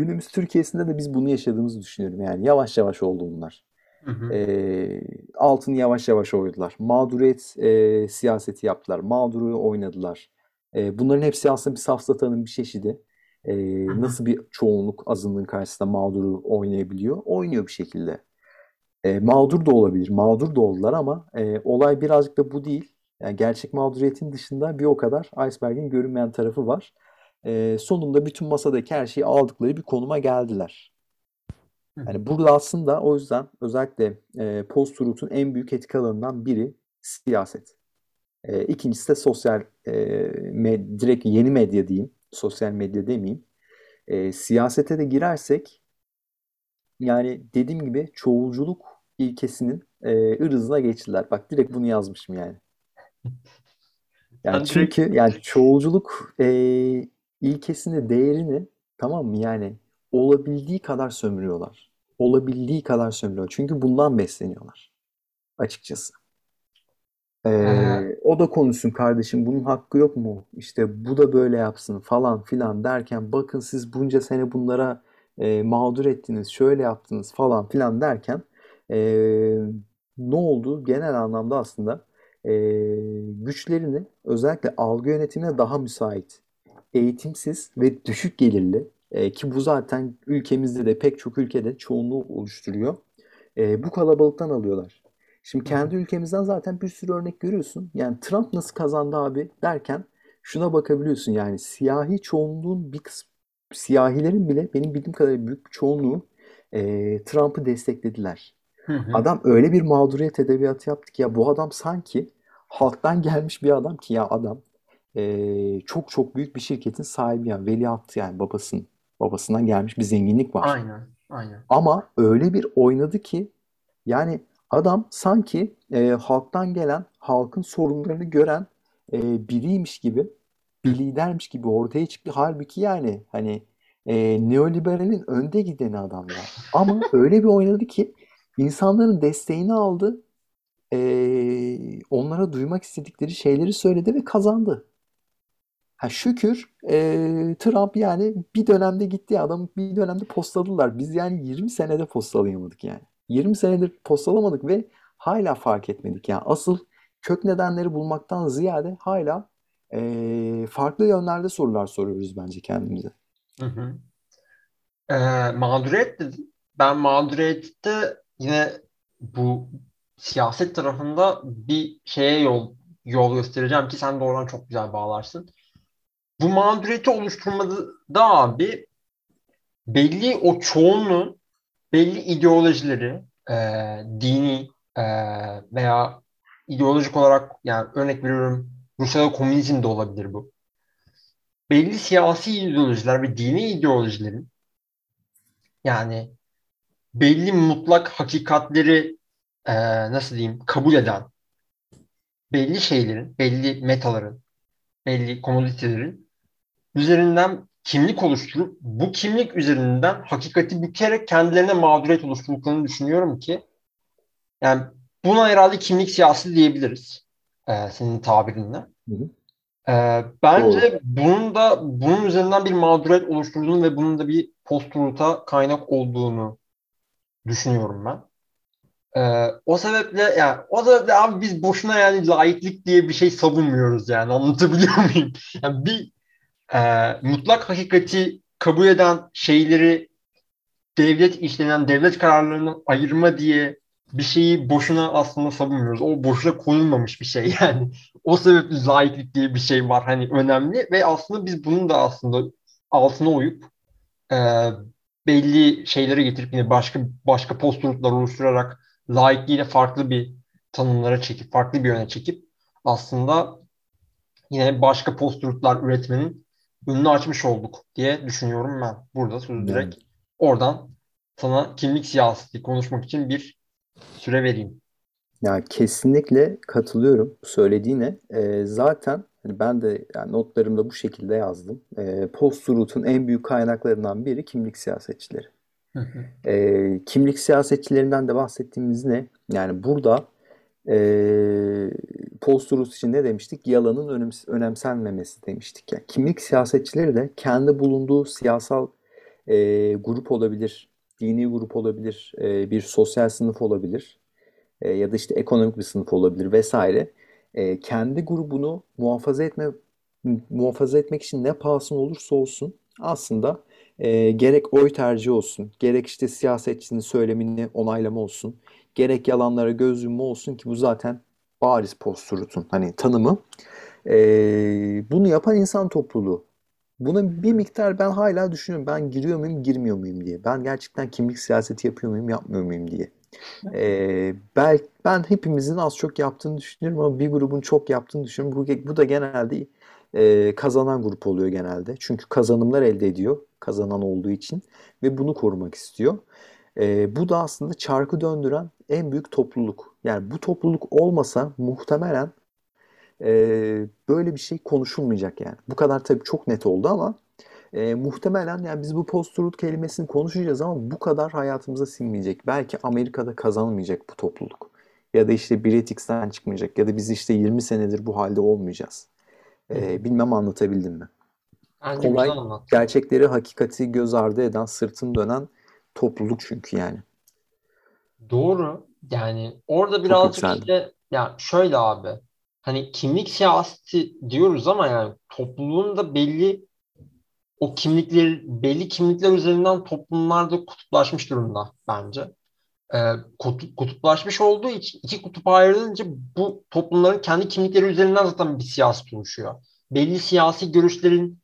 Günümüz Türkiye'sinde de biz bunu yaşadığımızı düşünüyorum. Yani yavaş yavaş oldu bunlar. Hı hı, E, altını yavaş yavaş oynadılar. Mağduriyet e, siyaseti yaptılar. Mağduru oynadılar. E, bunların hepsi aslında bir safsatanın bir çeşidi. E, nasıl bir çoğunluk azınlığın karşısında mağduru oynayabiliyor? Oynuyor bir şekilde. E, mağdur da olabilir. Mağdur da oldular ama e, olay birazcık da bu değil. Yani gerçek mağduriyetin dışında bir o kadar iceberg'in görünmeyen tarafı var. E, sonunda bütün masadaki her şeyi aldıkları bir konuma geldiler. Yani burada aslında o yüzden özellikle e, post-truth'un en büyük etki alanından biri siyaset. E, ikincisi de sosyal e, med- direkt yeni medya diyeyim. Sosyal medya demeyeyim. E, siyasete de girersek yani dediğim gibi çoğulculuk ilkesinin e, ırzına geçtiler. Bak direkt bunu yazmışım yani. Yani çünkü yani çoğulculuk e, ilkesini, değerini tamam mı? Yani olabildiği kadar sömürüyorlar. Olabildiği kadar sömürüyorlar. Çünkü bundan besleniyorlar açıkçası. Ee, Ee, o da konuşsun kardeşim bunun hakkı yok mu? İşte bu da böyle yapsın falan filan derken bakın siz bunca sene bunlara e, mağdur ettiniz, şöyle yaptınız falan filan derken e, ne oldu? Genel anlamda aslında e, güçlerini özellikle algı yönetimine daha müsait, eğitimsiz ve düşük gelirli e, ki bu zaten ülkemizde de pek çok ülkede çoğunluğu oluşturuyor. E, bu kalabalıktan alıyorlar. Şimdi kendi ülkemizden zaten bir sürü örnek görüyorsun. Yani Trump nasıl kazandı abi derken şuna bakabiliyorsun. Yani siyahi çoğunluğun bir kısmı, siyahilerin bile benim bildiğim kadarıyla büyük çoğunluğu eee, Trump'ı desteklediler. hı hı. Adam öyle bir mağduriyet edebiyatı yaptı ki ya bu adam sanki halktan gelmiş bir adam ki ya adam eee, çok çok büyük bir şirketin sahibi yani veliahtı yani babasının babasından gelmiş bir zenginlik var. Aynen. Aynen. Ama öyle bir oynadı ki yani adam sanki e, halktan gelen, halkın sorunlarını gören e, biriymiş gibi, bir lidermiş gibi ortaya çıktı. Halbuki yani hani e, neoliberalin önde gideni adam ya. Ama öyle bir oynadı ki insanların desteğini aldı. e, onlara duymak istedikleri şeyleri söyledi ve kazandı. Ha şükür e, Trump yani bir dönemde gitti adamı bir dönemde postaladılar. Biz yani 20 senede postalayamadık yani. 20 senedir postalamadık ve hala fark etmedik yani. Asıl kök nedenleri bulmaktan ziyade hala e, farklı yönlerde sorular soruyoruz bence kendimize. hı. hı. Ee, mağduriyet dedin. Ben mağduriyette yine bu siyaset tarafında bir şeye yol yol göstereceğim ki sen de oradan çok güzel bağlarsın. Bu mağduriyeti oluşturmada da abi belli o çoğunluğun belli ideolojileri, e, dini e, veya ideolojik olarak yani örnek veriyorum Rusya'da komünizm de olabilir bu. Belli siyasi ideolojiler ve dini ideolojilerin yani belli mutlak hakikatleri e, nasıl diyeyim kabul eden belli şeylerin, belli metaların, belli komoditelerin üzerinden kimlik oluşturup bu kimlik üzerinden hakikati bükerek kendilerine mağduriyet oluşturduklarını düşünüyorum ki yani buna herhalde kimlik siyasi diyebiliriz e, senin tabirinle. Hı hı. E, Doğru. bence bunun da bunun üzerinden bir mağduriyet oluşturduğunu ve bunun da bir post-truth'a kaynak olduğunu düşünüyorum ben. Ee, o sebeple yani o sebeple abi biz boşuna yani laiklik diye bir şey savunmuyoruz yani anlatabiliyor muyum? Yani bir e, mutlak hakikati kabul eden şeyleri devlet işlenen devlet kararlarından ayırma diye bir şeyi boşuna aslında savunmuyoruz. O boşuna konulmamış bir şey [LAUGHS] yani. O sebeple laiklik diye bir şey var hani önemli ve aslında biz bunun da aslında altına uyup e, belli şeylere getirip yine başka başka postuluklar oluşturarak laikliğiyle farklı bir tanımlara çekip farklı bir yöne çekip aslında yine başka postuluklar üretmenin önünü açmış olduk diye düşünüyorum ben. Burada sözü Yani direkt oradan sana kimlik siyaseti konuşmak için bir süre vereyim. Ya kesinlikle katılıyorum söylediğine. Ee, zaten hani ben de yani notlarımda bu şekilde yazdım. Ee, Post-truth'un en büyük kaynaklarından biri kimlik siyasetçileri. Ee, kimlik siyasetçilerinden de bahsettiğimiz ne? Yani burada ee, Post-truth için ne demiştik? Yalanın önems önemsenmemesi demiştik. Yani kimlik siyasetçileri de kendi bulunduğu siyasal ee, grup olabilir, dini grup olabilir, ee, bir sosyal sınıf olabilir e, ya da işte ekonomik bir sınıf olabilir vesaire. E, kendi grubunu muhafaza etme muhafaza etmek için ne pahasına olursa olsun aslında e, gerek oy tercihi olsun, gerek işte siyasetçinin söylemini onaylama olsun, gerek yalanlara göz yumma olsun ki bu zaten bariz posturutun hani tanımı. E, bunu yapan insan topluluğu. Buna bir miktar ben hala düşünüyorum. Ben giriyor muyum, girmiyor muyum diye. Ben gerçekten kimlik siyaseti yapıyor muyum, yapmıyor muyum diye. Ee, belki ben hepimizin az çok yaptığını düşünüyorum ama bir grubun çok yaptığını düşünüyorum. Bu, bu da genelde e, kazanan grup oluyor genelde. Çünkü kazanımlar elde ediyor kazanan olduğu için ve bunu korumak istiyor. Ee, bu da aslında çarkı döndüren en büyük topluluk. Yani bu topluluk olmasa muhtemelen e, böyle bir şey konuşulmayacak yani. Bu kadar tabii çok net oldu ama e, muhtemelen yani biz bu post-truth kelimesini konuşacağız ama bu kadar hayatımıza sinmeyecek. Belki Amerika'da kazanmayacak bu topluluk. Ya da işte bir etiksten çıkmayacak. Ya da biz işte 20 senedir bu halde olmayacağız. Ee, bilmem anlatabildim mi? Bence Olay güzel anlattın. gerçekleri, hakikati göz ardı eden, sırtını dönen topluluk çünkü yani. Doğru. Yani orada birazcık işte ya şöyle abi hani kimlik siyaseti diyoruz ama yani topluluğun da belli o kimlikler belli kimlikler üzerinden toplumlarda kutuplaşmış durumda bence. Ee, kutup, kutuplaşmış olduğu için iki kutupa ayrılınca bu toplumların kendi kimlikleri üzerinden zaten bir siyaset oluşuyor. Belli siyasi görüşlerin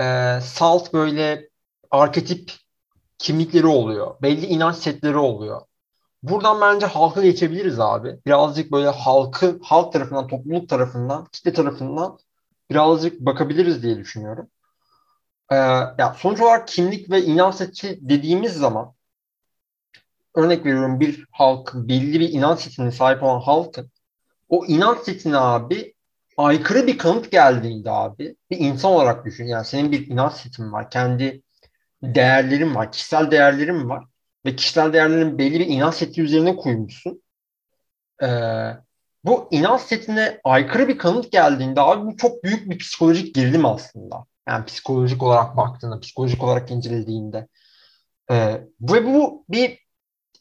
e, salt böyle arketip kimlikleri oluyor. Belli inanç setleri oluyor. Buradan bence halka geçebiliriz abi. Birazcık böyle halkı, halk tarafından, topluluk tarafından, kitle tarafından birazcık bakabiliriz diye düşünüyorum. Ee, ya sonuç olarak kimlik ve inanç seti dediğimiz zaman örnek veriyorum bir halk belli bir inanç setine sahip olan halkın o inanç setine abi aykırı bir kanıt geldiğinde abi bir insan olarak düşün. Yani senin bir inanç setin var. Kendi değerlerin var. Kişisel değerlerin var. Ve kişisel değerlerin belli bir inanç seti üzerine koymuşsun. Ee, bu inanç setine aykırı bir kanıt geldiğinde abi bu çok büyük bir psikolojik gerilim aslında. Yani psikolojik olarak baktığında, psikolojik olarak incelediğinde. Ee, ve bu bir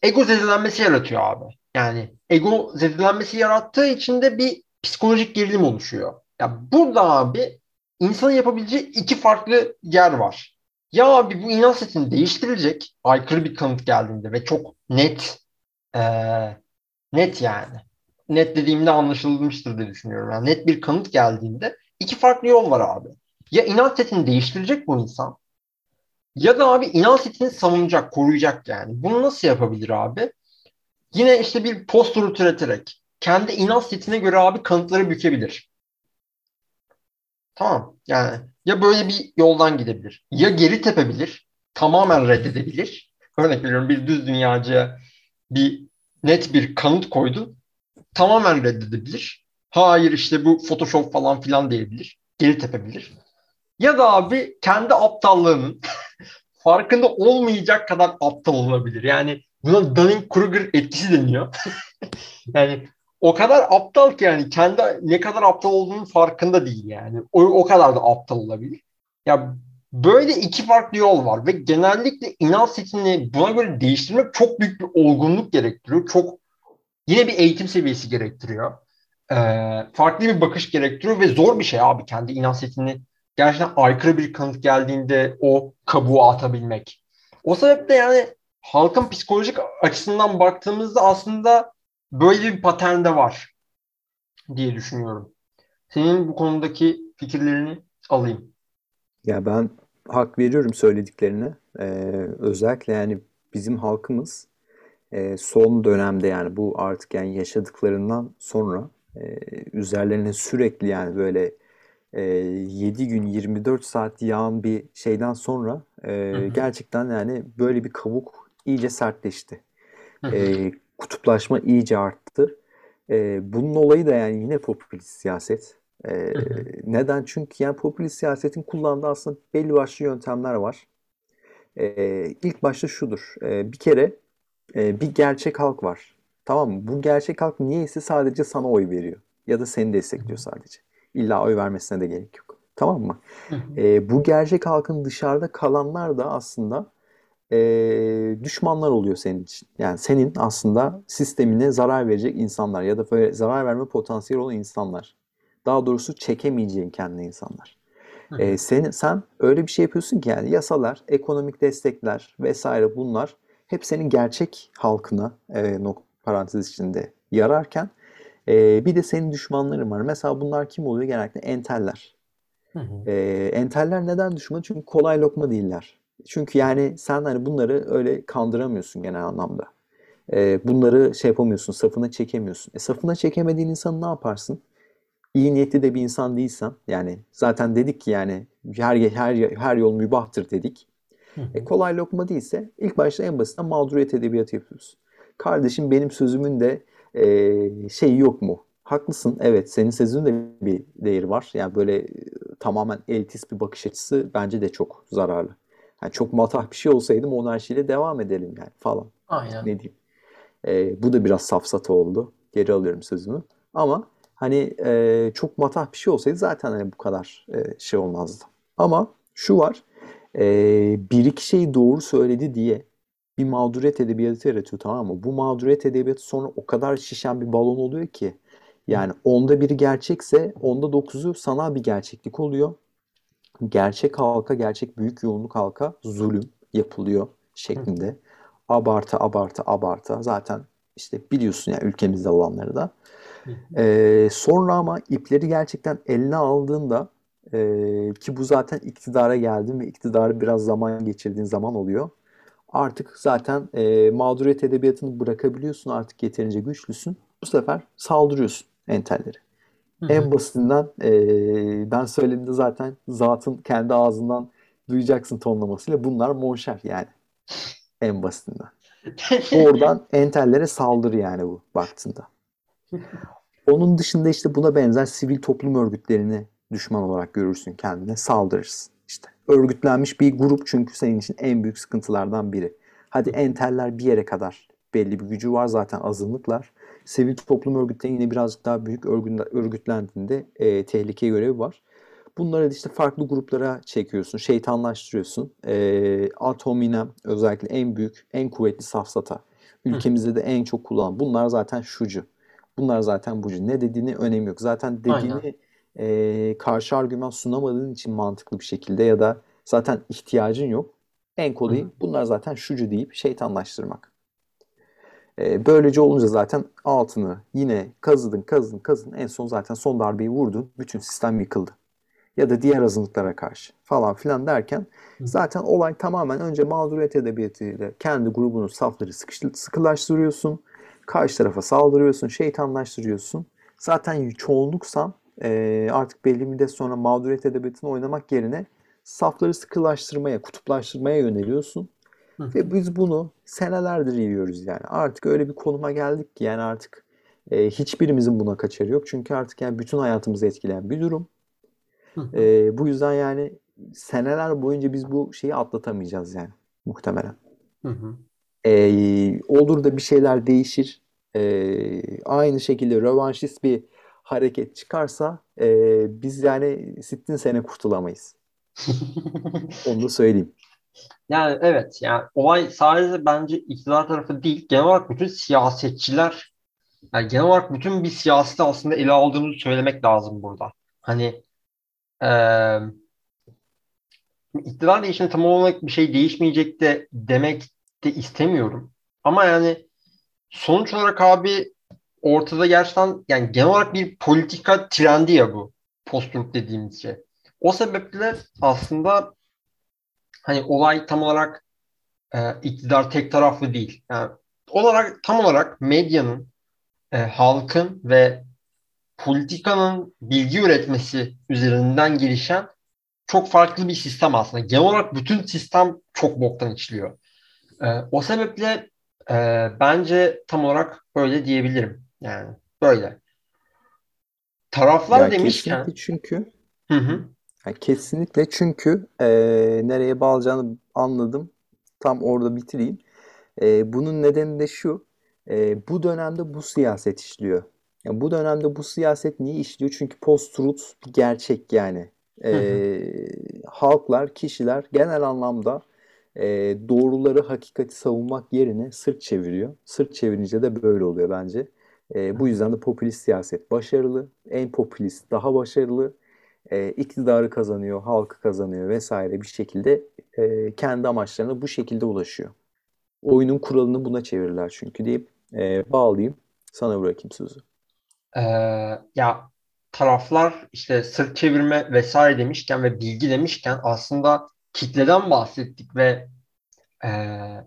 ego zedelenmesi yaratıyor abi. Yani ego zedelenmesi yarattığı için de bir psikolojik gerilim oluşuyor. Ya burada abi insanın yapabileceği iki farklı yer var. Ya abi bu inanç setini değiştirilecek aykırı bir kanıt geldiğinde ve çok net eee, net yani. Net dediğimde anlaşılmıştır diye düşünüyorum. Yani net bir kanıt geldiğinde iki farklı yol var abi. Ya inanç setini değiştirecek bu insan ya da abi inanç setini savunacak, koruyacak yani. Bunu nasıl yapabilir abi? Yine işte bir poster türeterek kendi inanç setine göre abi kanıtları bükebilir. Tamam. Yani ya böyle bir yoldan gidebilir. Ya geri tepebilir. Tamamen reddedebilir. Örnek veriyorum bir düz dünyacıya bir net bir kanıt koydu. Tamamen reddedebilir. Hayır işte bu Photoshop falan filan diyebilir. Geri tepebilir. Ya da abi kendi aptallığının [LAUGHS] farkında olmayacak kadar aptal olabilir. Yani buna Dunning-Kruger etkisi deniyor. [LAUGHS] yani o kadar aptal ki yani kendi ne kadar aptal olduğunun farkında değil yani. O, o kadar da aptal olabilir. Ya böyle iki farklı yol var ve genellikle inanç setini buna göre değiştirmek çok büyük bir olgunluk gerektiriyor. Çok yine bir eğitim seviyesi gerektiriyor. Ee, farklı bir bakış gerektiriyor ve zor bir şey abi kendi inanç setini gerçekten aykırı bir kanıt geldiğinde o kabuğu atabilmek. O sebeple yani halkın psikolojik açısından baktığımızda aslında böyle bir patern de var diye düşünüyorum. Senin bu konudaki fikirlerini alayım. Ya ben hak veriyorum söylediklerine. Ee, özellikle yani bizim halkımız e, son dönemde yani bu artık yani yaşadıklarından sonra e, üzerlerine sürekli yani böyle e, 7 gün 24 saat yağan bir şeyden sonra e, Hı hı. gerçekten yani böyle bir kabuk iyice sertleşti. Hı hı. E, kutuplaşma iyice arttı. E, bunun olayı da yani yine popülist siyaset. E, Hı hı. neden? Çünkü yani popülist siyasetin kullandığı aslında belli başlı yöntemler var. E, ilk başta şudur. E, bir kere e, bir gerçek halk var. Tamam mı? Bu gerçek halk niyeyse sadece sana oy veriyor. Ya da seni destekliyor sadece. İlla oy vermesine de gerek yok. Tamam mı? Hı hı. E, bu gerçek halkın dışarıda kalanlar da aslında e, düşmanlar oluyor senin için. Yani senin aslında sistemine zarar verecek insanlar ya da böyle zarar verme potansiyeli olan insanlar. Daha doğrusu çekemeyeceğin kendi insanlar. Hı. E, sen, sen öyle bir şey yapıyorsun ki yani yasalar, ekonomik destekler vesaire bunlar hep senin gerçek halkına e, nok- parantez içinde yararken e, bir de senin düşmanların var. Mesela bunlar kim oluyor? Genellikle enteller. Hı hı. E, enteller neden düşman? Çünkü kolay lokma değiller. Çünkü yani sen hani bunları öyle kandıramıyorsun genel anlamda. E, bunları şey yapamıyorsun, safına çekemiyorsun. E, safına çekemediğin insanı ne yaparsın? İyi niyetli de bir insan değilsen, yani zaten dedik ki yani her her her yol mübahtır dedik. Hı E, kolay lokma değilse ilk başta en basitinden mağduriyet edebiyatı yapıyoruz. Kardeşim benim sözümün de e, şeyi yok mu? Haklısın evet senin sözünün de bir değeri var. Yani böyle tamamen elitist bir bakış açısı bence de çok zararlı. Yani çok matah bir şey olsaydı monarşiyle devam edelim yani falan. Aynen. Ne diyeyim. E, bu da biraz safsata oldu. Geri alıyorum sözümü. Ama hani e, çok matah bir şey olsaydı zaten hani bu kadar e, şey olmazdı. Ama şu var. E, bir iki şeyi doğru söyledi diye bir mağduriyet edebiyatı yaratıyor tamam mı? Bu mağduriyet edebiyatı sonra o kadar şişen bir balon oluyor ki yani onda biri gerçekse onda dokuzu sanal bir gerçeklik oluyor. Gerçek halka, gerçek büyük yoğunluk halka zulüm yapılıyor şeklinde. Abartı, abartı, abartı. Zaten işte biliyorsun yani ülkemizde olanları da. Ee, sonra ama ipleri gerçekten eline aldığında e, ki bu zaten iktidara geldin ve iktidarı biraz zaman geçirdiğin zaman oluyor. Artık zaten e, mağduriyet edebiyatını bırakabiliyorsun artık yeterince güçlüsün. Bu sefer saldırıyorsun entelleri. Hı-hı. En basitinden e, ben söylediğimde zaten zatın kendi ağzından duyacaksın tonlamasıyla bunlar monşer yani. En basitinden. Oradan [LAUGHS] entellere saldırı yani bu baktığında. Onun dışında işte buna benzer sivil toplum örgütlerini düşman olarak görürsün kendine saldırırsın. İşte örgütlenmiş bir grup çünkü senin için en büyük sıkıntılardan biri. Hadi enteller bir yere kadar belli bir gücü var zaten azınlıklar. Sivil toplum örgütleri yine birazcık daha büyük örgütlendiğinde e, tehlike görevi var. Bunları işte farklı gruplara çekiyorsun, şeytanlaştırıyorsun. E, Atominem özellikle en büyük, en kuvvetli safsata. Ülkemizde de en çok kullanılan. Bunlar zaten şucu. Bunlar zaten bucu. Ne dediğini önemi yok. Zaten dediğini e, karşı argüman sunamadığın için mantıklı bir şekilde ya da zaten ihtiyacın yok. En kolayı bunlar zaten şucu deyip şeytanlaştırmak. E, böylece olunca zaten altını yine kazıdın kazıdın kazıdın en son zaten son darbeyi vurdun. Bütün sistem yıkıldı. Ya da diğer azınlıklara karşı falan filan derken zaten olay tamamen önce mağduriyet edebiyatıyla kendi grubunun safları sıkıştı, sıkılaştırıyorsun. Karşı tarafa saldırıyorsun, şeytanlaştırıyorsun. Zaten çoğunluksan e, artık belli müddet sonra mağduriyet edebiyatını oynamak yerine safları sıkılaştırmaya, kutuplaştırmaya yöneliyorsun. Hı. Ve biz bunu senelerdir yiyoruz yani. Artık öyle bir konuma geldik ki yani artık e, hiçbirimizin buna kaçarı yok. Çünkü artık yani bütün hayatımızı etkileyen bir durum. E, bu yüzden yani seneler boyunca biz bu şeyi atlatamayacağız yani muhtemelen. Hı hı. E, olur da bir şeyler değişir. E, aynı şekilde rövanşist bir hareket çıkarsa e, biz yani sittin sene kurtulamayız. [LAUGHS] Onu da söyleyeyim. Yani evet yani olay sadece bence iktidar tarafı değil genel olarak bütün siyasetçiler yani genel olarak bütün bir siyaseti aslında ele aldığını söylemek lazım burada. Hani e, iktidar değişimi tam olarak bir şey değişmeyecek de demek de istemiyorum. Ama yani sonuç olarak abi ortada gerçekten yani genel olarak bir politika trendi ya bu post dediğimiz şey. O sebeple aslında hani olay tam olarak e, iktidar tek taraflı değil. Yani olarak tam olarak medyanın, e, halkın ve politikanın bilgi üretmesi üzerinden gelişen çok farklı bir sistem aslında. Genel olarak bütün sistem çok boktan işliyor. E, o sebeple e, bence tam olarak öyle diyebilirim. Yani böyle. Taraflar ya demişken çünkü hı hı. Yani kesinlikle çünkü e, nereye bağlayacağını anladım. Tam orada bitireyim. E, bunun nedeni de şu. E, bu dönemde bu siyaset işliyor. Yani bu dönemde bu siyaset niye işliyor? Çünkü post-truth bir gerçek yani. E, halklar, kişiler genel anlamda e, doğruları, hakikati savunmak yerine sırt çeviriyor. Sırt çevirince de böyle oluyor bence. E, bu yüzden de popülist siyaset başarılı. En popülist daha başarılı e, iktidarı kazanıyor, halkı kazanıyor vesaire bir şekilde e, kendi amaçlarına bu şekilde ulaşıyor. Oyunun kuralını buna çevirirler çünkü deyip e, bağlayayım. Sana bırakayım sözü. Ee, ya taraflar işte sırt çevirme vesaire demişken ve bilgi demişken aslında kitleden bahsettik ve e,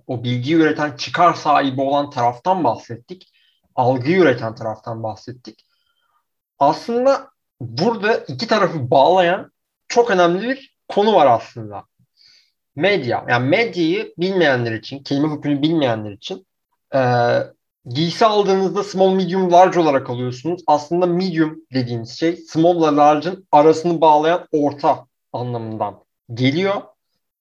o bilgiyi üreten çıkar sahibi olan taraftan bahsettik. Algıyı üreten taraftan bahsettik. Aslında burada iki tarafı bağlayan çok önemli bir konu var aslında. Medya. Yani medyayı bilmeyenler için, kelime hükmünü bilmeyenler için e, giysi aldığınızda small, medium, large olarak alıyorsunuz. Aslında medium dediğimiz şey small ile large'ın arasını bağlayan orta anlamından geliyor.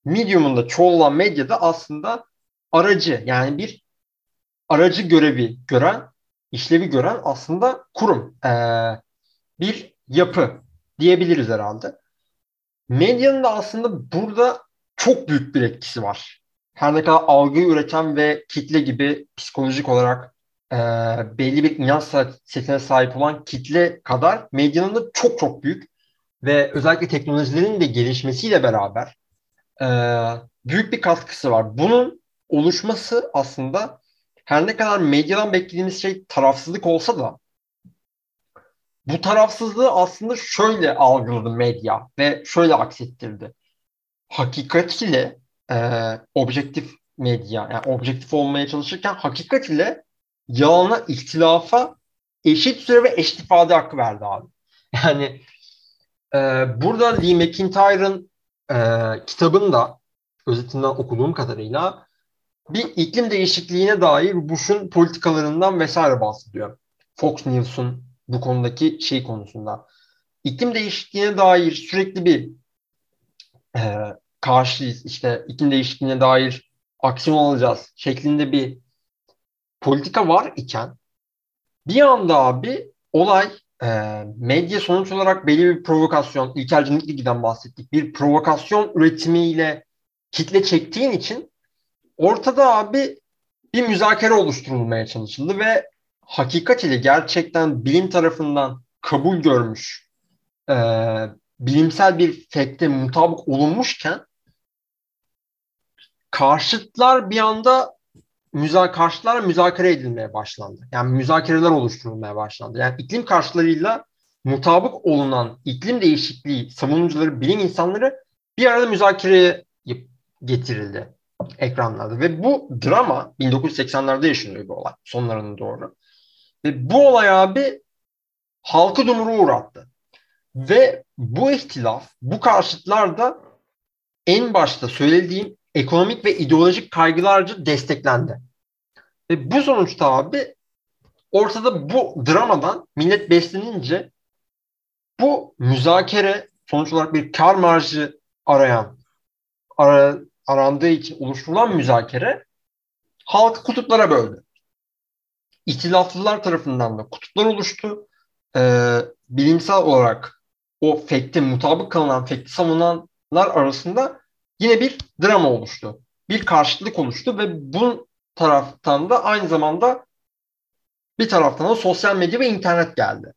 Medium'un da çoğu olan medyada aslında aracı yani bir aracı görevi gören işlevi gören aslında kurum. E, bir yapı diyebiliriz herhalde. Medyanın da aslında burada çok büyük bir etkisi var. Her ne kadar algı üreten ve kitle gibi psikolojik olarak e, belli bir inanç setine sahip olan kitle kadar medyanın da çok çok büyük ve özellikle teknolojilerin de gelişmesiyle beraber e, büyük bir katkısı var. Bunun oluşması aslında her ne kadar medyadan beklediğimiz şey tarafsızlık olsa da bu tarafsızlığı aslında şöyle algıladı medya ve şöyle aksettirdi. Hakikat ile e, objektif medya, yani objektif olmaya çalışırken hakikat ile yalana, ihtilafa eşit süre ve eşit ifade hakkı verdi abi. [LAUGHS] Yani e, burada Lee McIntyre'ın e, kitabında özetinden okuduğum kadarıyla bir iklim değişikliğine dair Bush'un politikalarından vesaire bahsediyor. Fox News'un bu konudaki şey konusunda. İklim değişikliğine dair sürekli bir e, karşıyız. İşte iklim değişikliğine dair aksiyon alacağız şeklinde bir politika var iken bir anda abi olay e, medya sonuç olarak belli bir provokasyon, İlker Cınıklıgi'den bahsettik. Bir provokasyon üretimiyle kitle çektiğin için ortada abi bir müzakere oluşturulmaya çalışıldı ve hakikat ile gerçekten bilim tarafından kabul görmüş e, bilimsel bir fekte mutabık olunmuşken karşıtlar bir anda müza karşıtlarla müzakere edilmeye başlandı. Yani müzakereler oluşturulmaya başlandı. Yani iklim karşılarıyla mutabık olunan iklim değişikliği savunucuları, bilim insanları bir arada müzakereye getirildi ekranlarda. Ve bu drama 1980'lerde yaşanıyor bu olay sonlarına doğru. Ve bu olay abi halkı dumuru uğrattı. Ve bu ihtilaf, bu karşıtlar da en başta söylediğim ekonomik ve ideolojik kaygılarca desteklendi. Ve bu sonuçta abi ortada bu dramadan millet beslenince bu müzakere sonuç olarak bir kar marjı arayan ara, arandığı için oluşturulan müzakere halkı kutuplara böldü. İhtilaflılar tarafından da kutuplar oluştu. Ee, bilimsel olarak o fekte mutabık kalınan, fekti savunanlar arasında yine bir drama oluştu. Bir karşıtlık oluştu ve bu taraftan da aynı zamanda bir taraftan da sosyal medya ve internet geldi.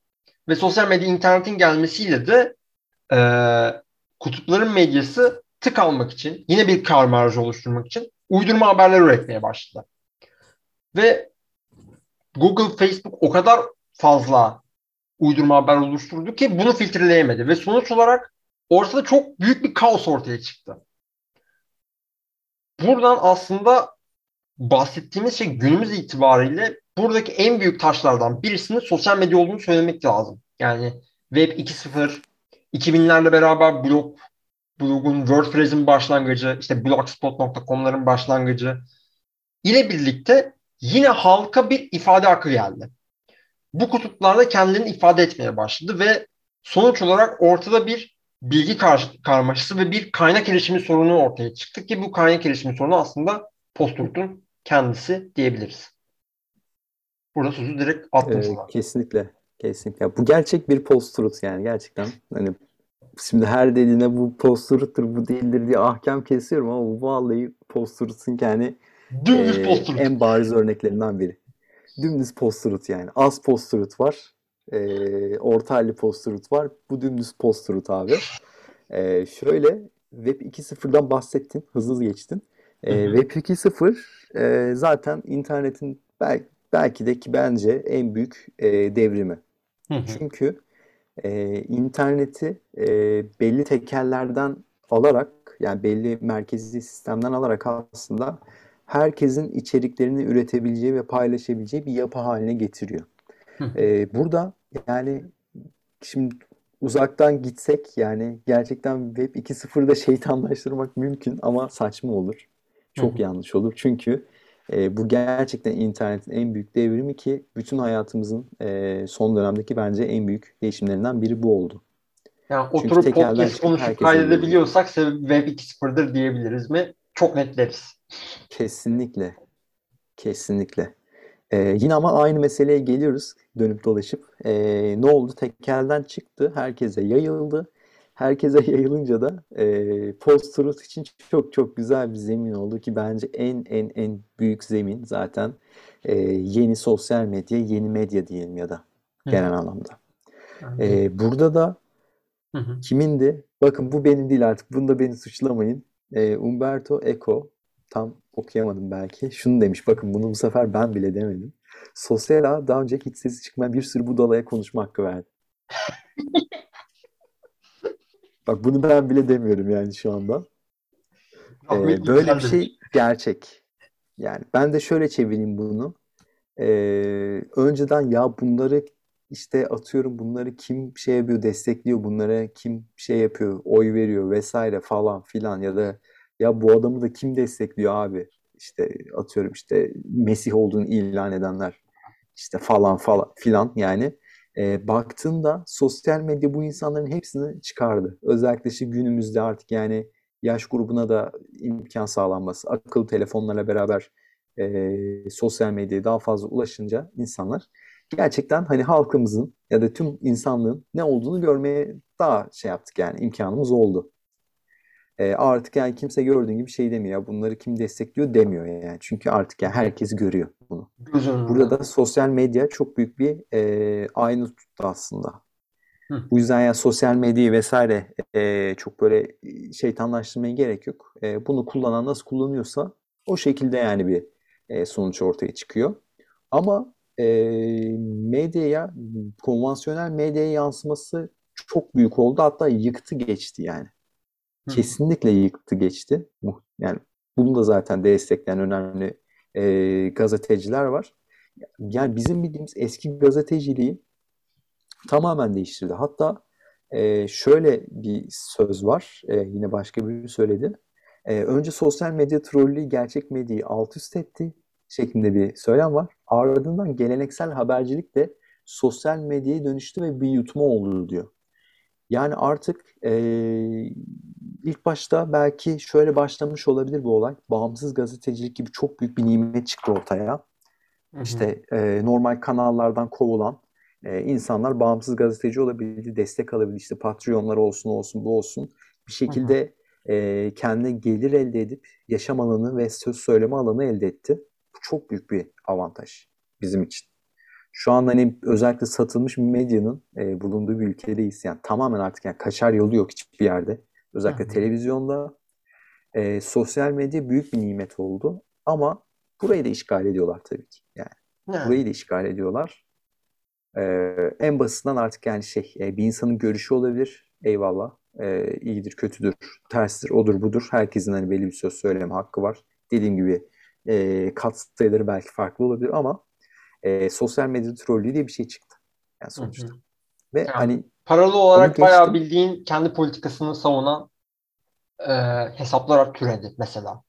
Ve sosyal medya internetin gelmesiyle de e, kutupların medyası tık almak için, yine bir kar marjı oluşturmak için uydurma haberler üretmeye başladı. Ve Google, Facebook o kadar fazla uydurma haber oluşturdu ki bunu filtreleyemedi. Ve sonuç olarak ortada çok büyük bir kaos ortaya çıktı. Buradan aslında bahsettiğimiz şey günümüz itibariyle buradaki en büyük taşlardan birisinin sosyal medya olduğunu söylemek lazım. Yani Web 2.0, 2000'lerle beraber blog, blogun WordPress'in başlangıcı, işte blogspot.com'ların başlangıcı ile birlikte yine halka bir ifade hakkı geldi. Bu kutuplarda kendilerini ifade etmeye başladı ve sonuç olarak ortada bir bilgi kar karmaşası ve bir kaynak erişimi sorunu ortaya çıktı ki bu kaynak erişimi sorunu aslında post-truth'un kendisi diyebiliriz. Burada sözü direkt attım ee, sana. Kesinlikle. Kesinlikle. Bu gerçek bir post-truth yani gerçekten. Hani şimdi her dediğine bu post-truth'tur, bu değildir diye ahkam kesiyorum ama bu vallahi post-truth'un yani Dümdüz post en bariz örneklerinden biri. Dümdüz post yani. Az post var. E, orta halli post var. Bu dümdüz post abi. E, şöyle Web 2.0'dan bahsettin. Hızlı hızlı geçtin. E, Web 2.0 e, zaten internetin belki, belki de ki bence en büyük e, devrimi. Hı hı. Çünkü e, interneti e, belli tekerlerden alarak yani belli merkezi sistemden alarak aslında herkesin içeriklerini üretebileceği ve paylaşabileceği bir yapı haline getiriyor. ee, burada yani şimdi uzaktan gitsek yani gerçekten Web 2.0'da şeytanlaştırmak mümkün ama saçma olur. Çok yanlış olur. Çünkü e, bu gerçekten internetin en büyük devrimi ki bütün hayatımızın e, son dönemdeki bence en büyük değişimlerinden biri bu oldu. Yani Çünkü oturup podcast konuşup kaydedebiliyorsak Web 2.0'dır diyebiliriz mi? Çok netleriz. Kesinlikle. Kesinlikle. Ee, yine ama aynı meseleye geliyoruz dönüp dolaşıp. Ee, ne oldu? Tekelden çıktı. Herkese yayıldı. Herkese [LAUGHS] yayılınca da e, post-truth için çok çok güzel bir zemin oldu ki bence en en en büyük zemin zaten e, yeni sosyal medya, yeni medya diyelim ya da genel anlamda. E, burada da kimindi? Bakın bu benim değil artık. Bunda beni suçlamayın. E, Umberto Eco tam okuyamadım belki. Şunu demiş. Bakın bunu bu sefer ben bile demedim. Sosyal ağ daha önce hiç sesi çıkmayan bir sürü budalaya konuşma hakkı verdi. [LAUGHS] Bak bunu ben bile demiyorum yani şu anda. Ee, böyle bir şey gerçek. Yani ben de şöyle çevireyim bunu. Ee, önceden ya bunları işte atıyorum bunları kim şey yapıyor destekliyor bunlara kim şey yapıyor oy veriyor vesaire falan filan ya da ya bu adamı da kim destekliyor abi işte atıyorum işte Mesih olduğunu ilan edenler işte falan falan filan yani e, baktığında sosyal medya bu insanların hepsini çıkardı. Özellikle işte günümüzde artık yani yaş grubuna da imkan sağlanması, akıllı telefonlarla beraber e, sosyal medyaya daha fazla ulaşınca insanlar gerçekten hani halkımızın ya da tüm insanlığın ne olduğunu görmeye daha şey yaptık yani imkanımız oldu. E, artık yani kimse gördüğün gibi şey demiyor. Bunları kim destekliyor demiyor yani. Çünkü artık yani herkes görüyor bunu. Burada da sosyal medya çok büyük bir e, aynı tuttu aslında. Hı. Bu yüzden yani sosyal medyayı vesaire e, çok böyle şeytanlaştırmaya gerek yok. E, bunu kullanan nasıl kullanıyorsa o şekilde yani bir e, sonuç ortaya çıkıyor. Ama e, medyaya, konvansiyonel medyaya yansıması çok büyük oldu. Hatta yıktı geçti yani kesinlikle yıktı geçti. Yani bunu da zaten destekleyen önemli e, gazeteciler var. Yani bizim bildiğimiz eski gazeteciliği tamamen değiştirdi. Hatta e, şöyle bir söz var. E, yine başka biri söyledi. E, önce sosyal medya trollü gerçek medyayı alt üst etti şeklinde bir söylem var. Ardından geleneksel habercilik de sosyal medyaya dönüştü ve bir yutma oldu diyor. Yani artık e, ilk başta belki şöyle başlamış olabilir bu olay. Bağımsız gazetecilik gibi çok büyük bir nimet çıktı ortaya. Hı hı. İşte e, normal kanallardan kovulan e, insanlar bağımsız gazeteci olabildi, destek alabildi. İşte Patreonlar olsun olsun bu olsun. Bir şekilde hı hı. e, kendine gelir elde edip yaşam alanı ve söz söyleme alanı elde etti. Çok büyük bir avantaj bizim için. Şu an hani özellikle satılmış medyanın e, bulunduğu bir ülkedeyiz. Yani tamamen artık yani kaçar yolu yok hiçbir yerde. Özellikle Hı-hı. televizyonda. E, sosyal medya büyük bir nimet oldu. Ama burayı da işgal ediyorlar tabii ki. Yani Hı-hı. burayı da işgal ediyorlar. E, en basitinden artık yani şey e, bir insanın görüşü olabilir. Eyvallah. E, iyidir, kötüdür, terstir, odur, budur. Herkesin hani belli bir söz söyleme hakkı var. Dediğim gibi e, kat sayıları belki farklı olabilir ama e, sosyal medya trollüğü diye bir şey çıktı. Yani sonuçta. Hı hı. Ve yani, hani paralı olarak bayağı bildiğin kendi politikasını savunan e, hesaplar türedi mesela.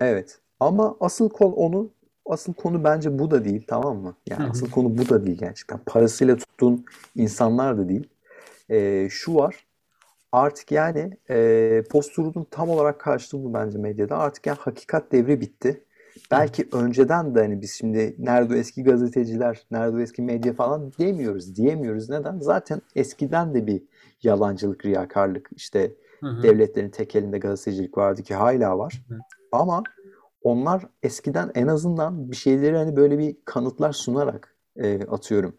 Evet. Ama asıl konu onu asıl konu bence bu da değil tamam mı? Yani Hı-hı. asıl konu bu da değil gerçekten. Parasıyla tuttuğun insanlar da değil. E, şu var. Artık yani e, post tam olarak karşılığı bu bence medyada. Artık yani hakikat devri bitti. Belki önceden de hani biz şimdi nerede eski gazeteciler, nerede eski medya falan demiyoruz, diyemiyoruz. Neden? Zaten eskiden de bir yalancılık, riyakarlık, işte hı hı. devletlerin tek elinde gazetecilik vardı ki hala var. Hı. Ama onlar eskiden en azından bir şeyleri hani böyle bir kanıtlar sunarak e, atıyorum.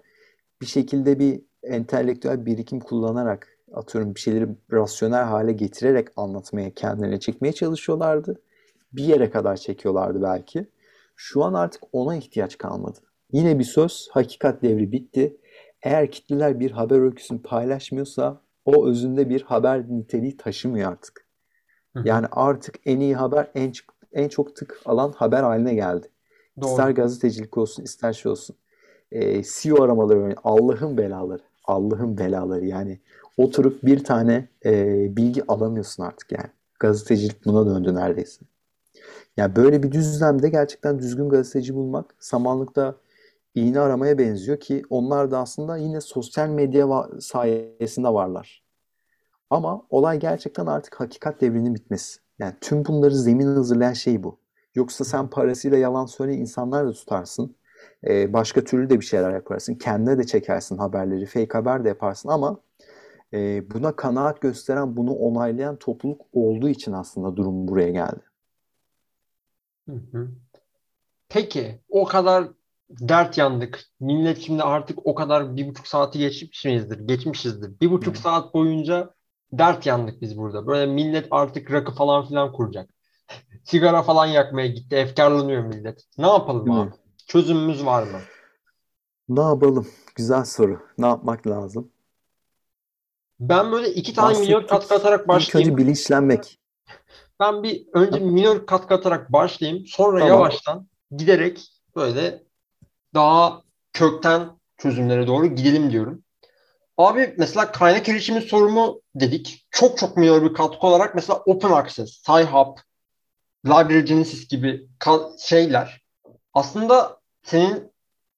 Bir şekilde bir entelektüel birikim kullanarak atıyorum bir şeyleri rasyonel hale getirerek anlatmaya, kendilerine çekmeye çalışıyorlardı bir yere kadar çekiyorlardı belki. Şu an artık ona ihtiyaç kalmadı. Yine bir söz, hakikat devri bitti. Eğer kitleler bir haber öyküsünü paylaşmıyorsa o özünde bir haber niteliği taşımıyor artık. Yani artık en iyi haber en, en çok tık alan haber haline geldi. Doğru. İster gazetecilik olsun ister şey olsun. E, CEO aramaları Allah'ın belaları. Allah'ın belaları yani oturup bir tane e, bilgi alamıyorsun artık yani. Gazetecilik buna döndü neredeyse. Yani böyle bir düzlemde gerçekten düzgün gazeteci bulmak samanlıkta iğne aramaya benziyor ki onlar da aslında yine sosyal medya sayesinde varlar. Ama olay gerçekten artık hakikat devrinin bitmesi. Yani tüm bunları zemin hazırlayan şey bu. Yoksa sen parasıyla yalan söyle insanlar da tutarsın. Ee, başka türlü de bir şeyler yaparsın. Kendine de çekersin haberleri. Fake haber de yaparsın ama e, buna kanaat gösteren, bunu onaylayan topluluk olduğu için aslında durum buraya geldi. Hı hı. Peki o kadar dert yandık. Millet şimdi artık o kadar bir buçuk saati geçmişizdir. Geçmişizdir. Bir buçuk Hı. saat boyunca dert yandık biz burada. Böyle millet artık rakı falan filan kuracak. [LAUGHS] Sigara falan yakmaya gitti. Efkarlanıyor millet. Ne yapalım abi? Çözümümüz var mı? Ne yapalım? Güzel soru. Ne yapmak lazım? Ben böyle iki tane Bahsettik. katarak İlk başlayayım. önce bilinçlenmek. Ben bir önce minör kat katarak başlayayım. Sonra Tamam. yavaştan giderek böyle daha kökten çözümlere doğru gidelim diyorum. Abi mesela kaynak erişimi sorumu dedik. Çok çok minör bir katkı olarak mesela Open Access, Sci-Hub, Library Genesis gibi şeyler aslında senin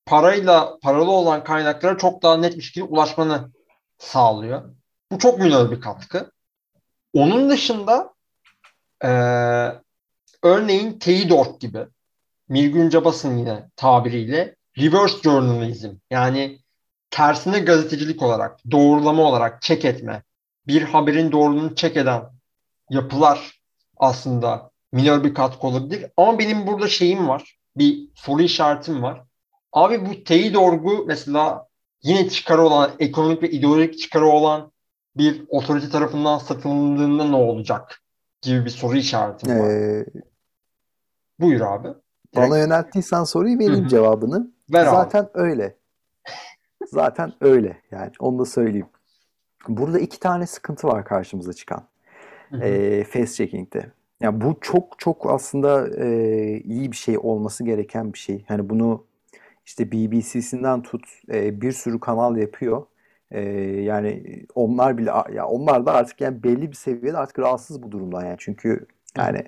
parayla paralı olan kaynaklara çok daha net bir şekilde ulaşmanı sağlıyor. Bu çok minör bir katkı. Onun dışında eee, örneğin Teyidork gibi Mirgün Cabas'ın yine tabiriyle reverse journalism yani tersine gazetecilik olarak, doğrulama olarak check etme, bir haberin doğruluğunu check eden yapılar aslında minör bir katkı olabilir. Ama benim burada şeyim var, bir soru işaretim var. Abi bu teyit orgu mesela yine çıkarı olan, ekonomik ve ideolojik çıkarı olan bir otorite tarafından satıldığında ne olacak gibi bir soru işaretim var. Ee, Buyur abi. bana Direkt yönelttiysen soruyu vereyim Hı hı. cevabını. ver abi. Zaten öyle. [LAUGHS] Zaten öyle. Yani onu da söyleyeyim. Burada iki tane sıkıntı var karşımıza çıkan. Hı hı. e, face checking'de. Yani bu çok çok aslında e, iyi bir şey olması gereken bir şey. Hani bunu işte BBC'sinden tut e, bir sürü kanal yapıyor. E, yani onlar bile ya onlar da artık yani belli bir seviyede artık rahatsız bu durumdan yani. Çünkü yani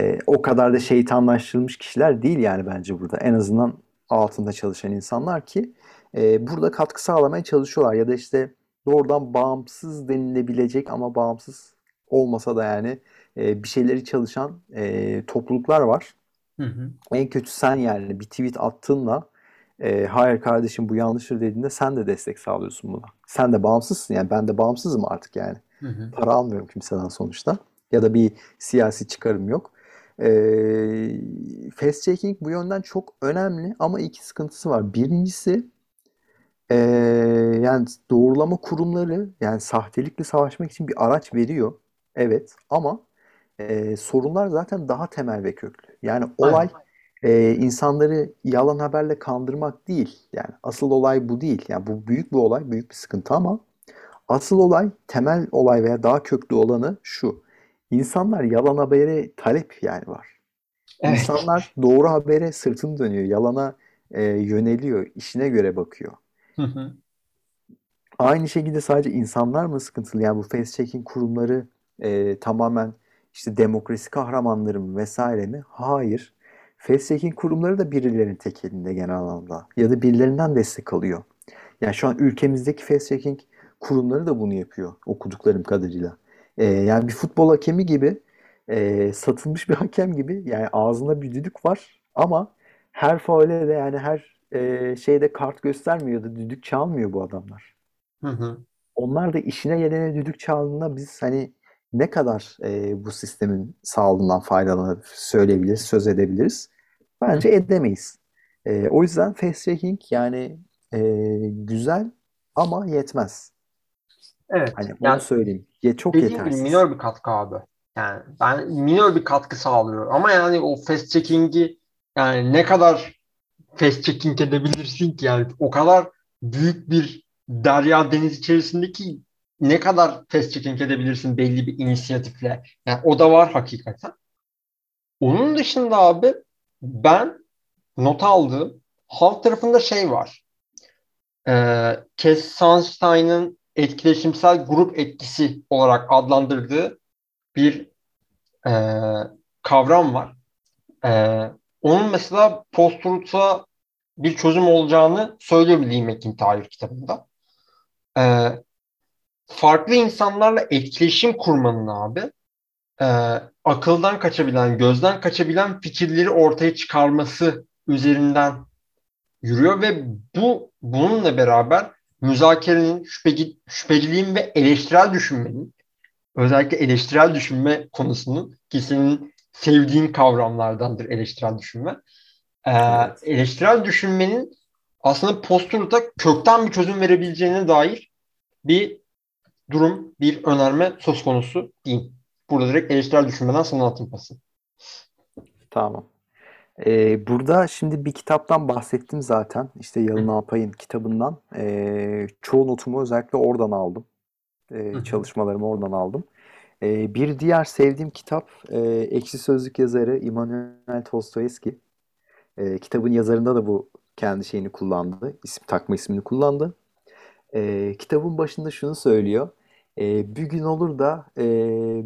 e, o kadar da şeytanlaştırılmış kişiler değil yani bence burada. En azından altında çalışan insanlar ki e, burada katkı sağlamaya çalışıyorlar ya da işte doğrudan bağımsız denilebilecek ama bağımsız olmasa da yani e, bir şeyleri çalışan e, topluluklar var. Hı hı. En kötü sen yani bir tweet attığınla e, hayır kardeşim bu yanlıştır dediğinde sen de destek sağlıyorsun buna. Sen de bağımsızsın yani ben de bağımsızım artık yani. Hı hı. Para almıyorum kimseden sonuçta. Ya da bir siyasi çıkarım yok. E, fast checking bu yönden çok önemli ama iki sıkıntısı var. Birincisi e, yani doğrulama kurumları yani sahtelikle savaşmak için bir araç veriyor. Evet ama e, sorunlar zaten daha temel ve köklü. Yani olay e, insanları yalan haberle kandırmak değil. Yani asıl olay bu değil. Yani bu büyük bir olay, büyük bir sıkıntı ama asıl olay, temel olay veya daha köklü olanı şu. İnsanlar yalan habere talep yani var. Evet. İnsanlar doğru habere sırtını dönüyor, yalana e, yöneliyor, işine göre bakıyor. Hı hı. Aynı şekilde sadece insanlar mı sıkıntılı? Yani bu face checking kurumları e, tamamen işte demokrasi kahramanları mı vesaire mi? Hayır. Face checking kurumları da birilerinin tek elinde genel anlamda. Ya da birilerinden destek alıyor. Yani şu an ülkemizdeki face checking kurumları da bunu yapıyor okuduklarım kadarıyla. E, yani bir futbol hakemi gibi e, satılmış bir hakem gibi yani ağzında bir düdük var ama her faule de yani her e, şeyde kart göstermiyor da düdük çalmıyor bu adamlar. Hı hı. Onlar da işine gelene düdük çaldığında biz hani ne kadar e, bu sistemin sağlığından faydalanıp söyleyebiliriz, söz edebiliriz? Bence edemeyiz. E, o yüzden face checking yani e, güzel ama yetmez. Evet. Hani onu Yani söyleyeyim. Ye, çok dediğim gibi yetersiz. minör bir katkı abi. Yani ben minör bir katkı sağlıyor. Ama yani o fast checking'i yani ne kadar fast checking edebilirsin ki yani o kadar büyük bir derya deniz içerisindeki ne kadar fast checking edebilirsin belli bir inisiyatifle. Yani o da var hakikaten. Onun dışında abi ben not aldığım halk tarafında şey var. Ee, Cass Sunstein'ın etkileşimsel grup etkisi olarak adlandırdığı bir e, kavram var. E, onun mesela post-truth'a bir çözüm olacağını söylüyor Lee McIntyre kitabında. E, farklı insanlarla etkileşim kurmanın abi e, akıldan kaçabilen, gözden kaçabilen fikirleri ortaya çıkarması üzerinden yürüyor ve bu bununla beraber müzakerenin, şüpheci, şüpheciliğin ve eleştirel düşünmenin özellikle eleştirel düşünme konusunun ki senin sevdiğin kavramlardandır eleştirel düşünme. Ee. Eleştirel düşünmenin aslında postulata kökten bir çözüm verebileceğine dair bir durum, bir önerme söz konusu diyeyim. Burada direkt eleştirel düşünmeden sana atayım pası. Tamam. Ee, burada şimdi bir kitaptan bahsettim zaten. İşte Yalın Alpay'ın kitabından. Ee, çoğu notumu özellikle oradan aldım. Ee, çalışmalarımı oradan aldım. Ee, bir diğer sevdiğim kitap e, Ekşi Sözlük yazarı Immanuel Dostoyevski. Ee, kitabın yazarında da bu kendi şeyini kullandı. isim takma ismini kullandı. Ee, kitabın başında şunu söylüyor. Ee, bir gün olur da e,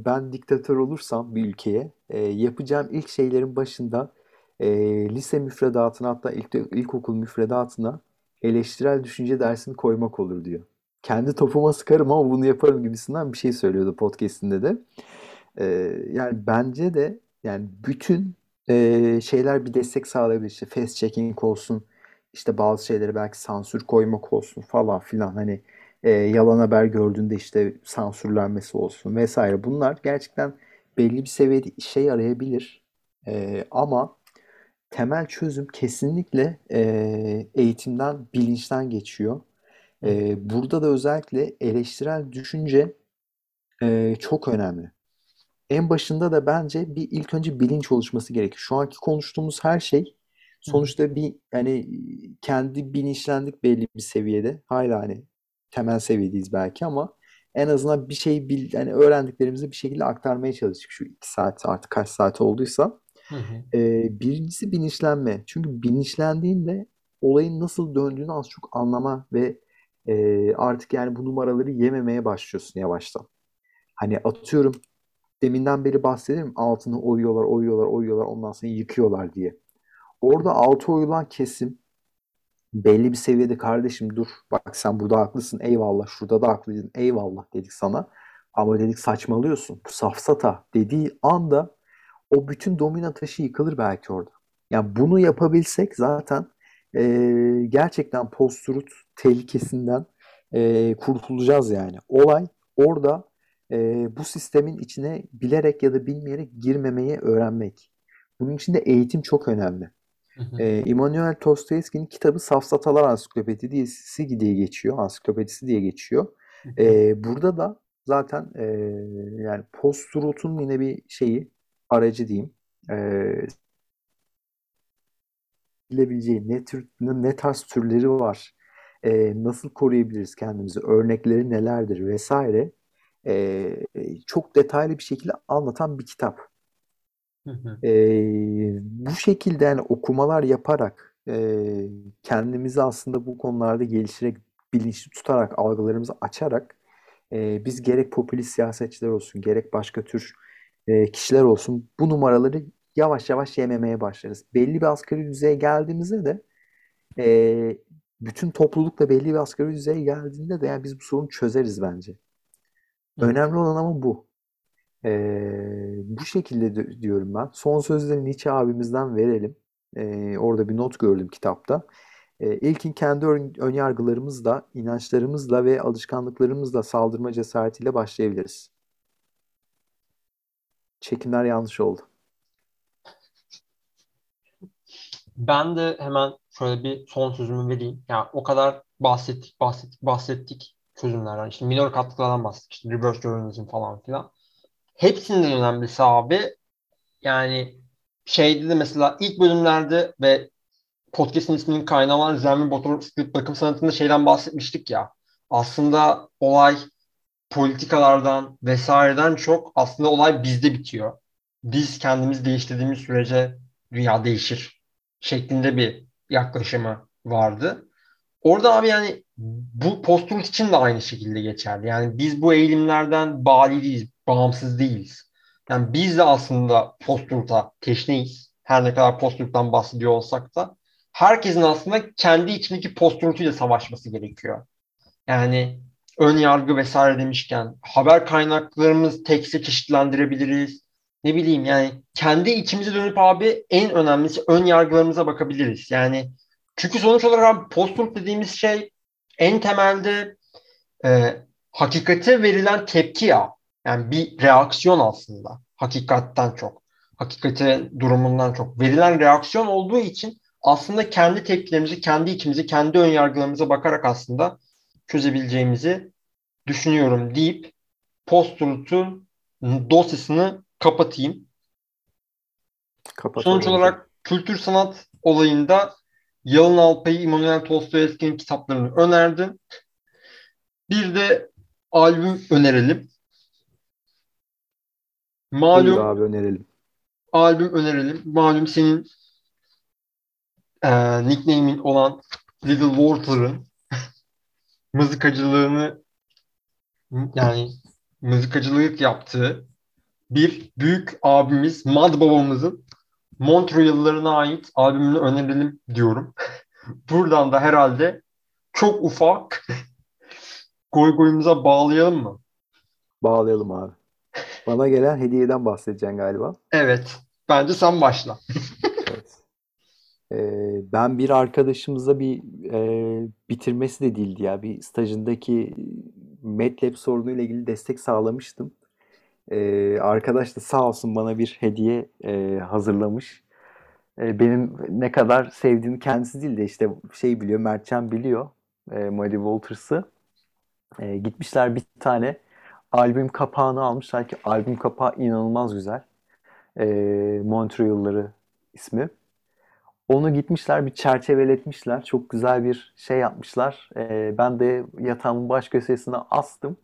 ben diktatör olursam bir ülkeye e, yapacağım ilk şeylerin başında e, lise müfredatına hatta ilk, ilkokul müfredatına eleştirel düşünce dersini koymak olur diyor. Kendi topuma sıkarım ama bunu yaparım gibisinden bir şey söylüyordu podcastinde de. E, yani bence de yani bütün e, şeyler bir destek sağlayabilir. İşte fast checking olsun, işte bazı şeyleri belki sansür koymak olsun falan filan. Hani e, yalan haber gördüğünde işte sansürlenmesi olsun vesaire. Bunlar gerçekten belli bir seviyede işe yarayabilir. E, ama temel çözüm kesinlikle e, eğitimden, bilinçten geçiyor. E, burada da özellikle eleştirel düşünce e, çok önemli. En başında da bence bir ilk önce bilinç oluşması gerekiyor. Şu anki konuştuğumuz her şey sonuçta bir yani kendi bilinçlendik belli bir seviyede. Hala hani temel seviyedeyiz belki ama en azından bir şey bil, yani öğrendiklerimizi bir şekilde aktarmaya çalıştık şu iki saat artık kaç saat olduysa. Hı hı. E, birincisi bilinçlenme. Çünkü bilinçlendiğinde olayın nasıl döndüğünü az çok anlama ve e, artık yani bu numaraları yememeye başlıyorsun yavaştan. Hani atıyorum deminden beri bahsedelim altını oyuyorlar, oyuyorlar, oyuyorlar ondan sonra yıkıyorlar diye. Orada altı oyulan kesim belli bir seviyede kardeşim dur bak sen burada haklısın eyvallah şurada da haklıydın eyvallah dedik sana. Ama dedik saçmalıyorsun bu safsata dediği anda o bütün domino taşı yıkılır belki orada. Yani bunu yapabilsek zaten e, gerçekten post-truth tehlikesinden e, kurtulacağız yani. Olay orada e, bu sistemin içine bilerek ya da bilmeyerek girmemeyi öğrenmek. Bunun için de eğitim çok önemli. E, Immanuel Dostoyevski'nin kitabı Safsatalar Ansiklopedisi diye geçiyor. Ansiklopedisi diye geçiyor. E, burada da zaten e, yani post-truth'un yine bir şeyi aracı diyeyim. E, bilebileceği ne tür ne tarz türleri var. E, nasıl koruyabiliriz kendimizi? Örnekleri nelerdir vesaire. E, çok detaylı bir şekilde anlatan bir kitap. E, bu şekilde yani okumalar yaparak e, kendimizi aslında bu konularda geliştirerek, bilinçli tutarak, algılarımızı açarak e, biz gerek popülist siyasetçiler olsun, gerek başka tür e, kişiler olsun bu numaraları yavaş yavaş yememeye başlarız. Belli bir asgari düzeye geldiğimizde de e, bütün toplulukla belli bir asgari düzeye geldiğinde de yani biz bu sorunu çözeriz bence. Önemli olan ama bu. Ee, bu şekilde diyorum ben. Son sözleri Nietzsche abimizden verelim. Ee, orada bir not gördüm kitapta. Ee, ilkin kendi ön, önyargılarımızla, inançlarımızla ve alışkanlıklarımızla saldırma cesaretiyle başlayabiliriz. Çekimler yanlış oldu. Ben de hemen şöyle bir son sözümü vereyim. Yani o kadar bahsettik, bahsettik, bahsettik çözümlerden. İşte minor katkılardan bahsettik. İşte reverse journalism falan filan. Hepsinden önemlisi abi yani şeyde de mesela ilk bölümlerde ve podcast'in isminin kaynağı olan Zenmi Motor Split bakım sanatında şeyden bahsetmiştik ya. Aslında olay politikalardan vesaireden çok aslında olay bizde bitiyor. Biz kendimiz değiştirdiğimiz sürece dünya değişir şeklinde bir yaklaşımı vardı. Orada abi yani bu post için de aynı şekilde geçerli. Yani biz bu eğilimlerden bali değiliz, bağımsız değiliz. Yani biz de aslında post-truth'a teşneyiz. Her ne kadar post bahsediyor olsak da herkesin aslında kendi içindeki post ile savaşması gerekiyor. Yani ön yargı vesaire demişken haber kaynaklarımız tekse çeşitlendirebiliriz. ne bileyim yani kendi içimize dönüp abi en önemlisi ön yargılarımıza bakabiliriz. Yani çünkü sonuç olarak abi post dediğimiz şey en temelde e, hakikate verilen tepki ya. Yani bir reaksiyon aslında. Hakikatten çok. Hakikate durumundan çok. Verilen reaksiyon olduğu için aslında kendi tepkilerimizi, kendi içimizi, kendi ön yargılarımıza bakarak aslında çözebileceğimizi düşünüyorum deyip post dosyasını kapatayım. Kapatalım. Sonuç olarak kültür sanat olayında Yalın Alpay'ı İmanuel Dostoyevski'nin kitaplarını önerdim. Bir de albüm önerelim. Malum abi önerelim. albüm önerelim. Malum senin e, nickname'in olan Little Walter'ın [LAUGHS] mızıkacılığını yani mızıkacılık yaptığı bir büyük abimiz Mad babamızın Montreal'larına ait albümünü önerelim diyorum. [LAUGHS] Buradan da herhalde çok ufak [LAUGHS] goy goyumuza bağlayalım mı? Bağlayalım abi. Bana gelen hediyeden bahsedeceksin galiba. Evet. Bence sen başla. [LAUGHS] Evet. Ee, ben bir arkadaşımıza bir e, bitirmesi de değildi ya. Bir stajındaki MATLAB sorunuyla ilgili destek sağlamıştım. Ee, arkadaş da sağ olsun bana bir hediye e, hazırlamış. E, benim ne kadar sevdiğimi kendisi değil de işte şey biliyor, Mertcan biliyor. E, Muddy Walters'ı. E, gitmişler bir tane albüm kapağını almışlar ki albüm kapağı inanılmaz güzel. E, Montreal'ları ismi. Onu gitmişler bir çerçeveletmişler. Çok güzel bir şey yapmışlar. E, ben de yatağımın baş köşesine astım.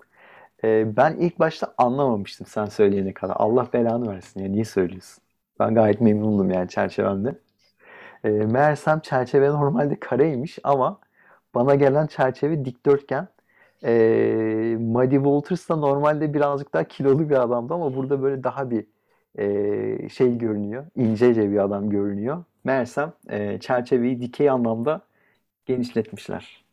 E, ben ilk başta anlamamıştım sen söyleyene kadar. Allah belanı versin ya niye söylüyorsun? Ben gayet memnundum yani çerçevemde. E, meğersem çerçeve normalde kareymiş ama bana gelen çerçeve dikdörtgen. E, Muddy Walters da normalde birazcık daha kilolu bir adamdı ama burada böyle daha bir e, şey görünüyor. İncece bir adam görünüyor. Meğersem e, çerçeveyi dikey anlamda genişletmişler.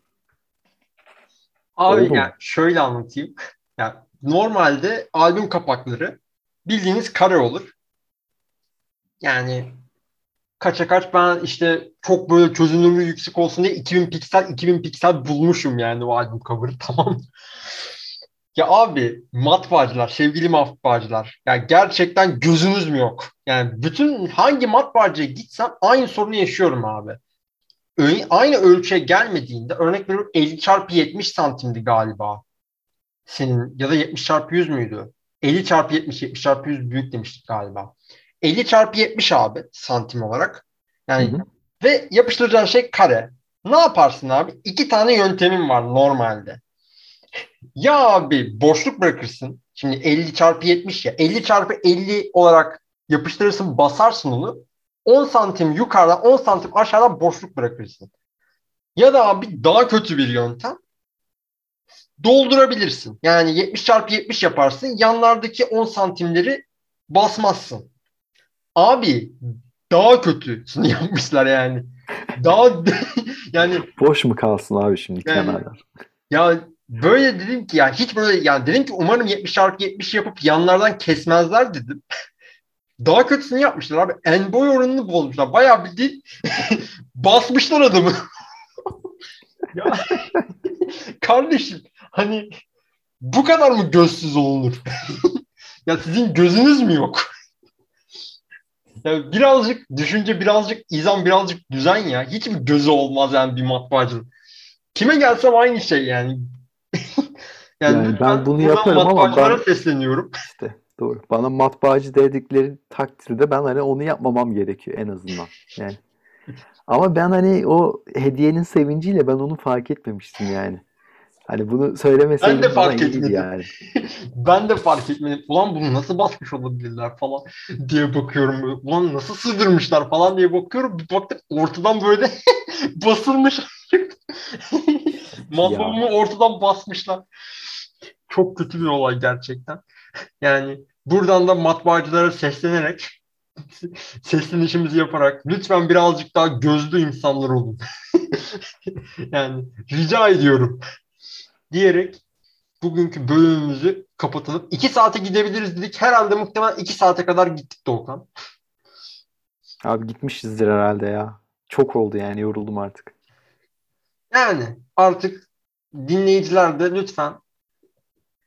Abi Oldu mu? yani şöyle anlatayım. Yani normalde albüm kapakları bildiğiniz kare olur. Yani kaça kaç ben işte çok böyle çözünürlüğü yüksek olsun diye 2000 piksel 2000 piksel bulmuşum yani o albüm cover'ı [LAUGHS] tamam. Ya abi matbaacılar, sevgili matbaacılar. Ya gerçekten gözünüz mü yok? Yani bütün hangi matbaacıya gitsem aynı sorunu yaşıyorum abi. Ö- aynı ölçüye gelmediğinde örnek veriyorum 50 çarpı 70 santimdi galiba. Senin ya da 70 çarpı 100 müydü? 50 çarpı 70, 70 çarpı 100 büyük demiştik galiba. 50 çarpı 70 abi santim olarak. Yani Hı hı. ve yapıştıracağın şey kare. Ne yaparsın abi? İki tane yöntemin var normalde. Ya abi boşluk bırakırsın. Şimdi 50 çarpı 70 ya. 50 çarpı 50 olarak yapıştırırsın basarsın onu. 10 santim yukarıdan 10 santim aşağıdan boşluk bırakırsın. Ya da abi daha kötü bir yöntem. Doldurabilirsin. Yani 70 çarpı 70 yaparsın. Yanlardaki 10 santimleri basmazsın. Abi daha kötüsünü [LAUGHS] yapmışlar yani. Daha [LAUGHS] yani Boş mu kalsın abi şimdi Yani- kenarlar? ya böyle dedim ki ya hiç böyle yani dedim ki umarım 70 çarpı 70 yapıp yanlardan kesmezler dedim. [LAUGHS] Daha kötüsünü yapmışlar abi. En boy oranını bozmuşlar. Bayağı bildiğin basmışlar adamı. ya kardeşim hani bu kadar mı gözsüz olunur? [LAUGHS] ya sizin gözünüz mü yok? [LAUGHS] ya birazcık düşünce, birazcık izan, birazcık düzen ya. Hiç mi gözü olmaz yani bir matbaacının? Kime gelsem aynı şey yani. [LAUGHS] Yani lütfen ben bunu yaparım ama ben- sesleniyorum. İşte doğru. Bana matbaacı dedikleri takdirde ben hani onu yapmamam gerekiyor en azından. Yani. Ama ben hani o hediyenin sevinciyle ben onu fark etmemiştim yani. Hani bunu söylemeseydim Ben de fark etmedim. yani. [LAUGHS] Ben de fark etmedim. Ulan bunu nasıl basmış olabilirler falan diye bakıyorum. Ulan nasıl sığdırmışlar falan diye bakıyorum. Bir baktım ortadan böyle [LAUGHS] basılmış. Matbamı ortadan basmışlar. Çok kötü bir olay gerçekten. Yani buradan da matbaacılara seslenerek [LAUGHS] seslenişimizi yaparak lütfen birazcık daha gözlü insanlar olun. yani rica ediyorum diyerek bugünkü bölümümüzü kapatalım. 2 saate gidebiliriz dedik. Herhalde muhtemelen 2 saate kadar gittik Doğukan. Abi gitmişizdir herhalde ya. Çok oldu yani yoruldum artık. Yani artık dinleyiciler de lütfen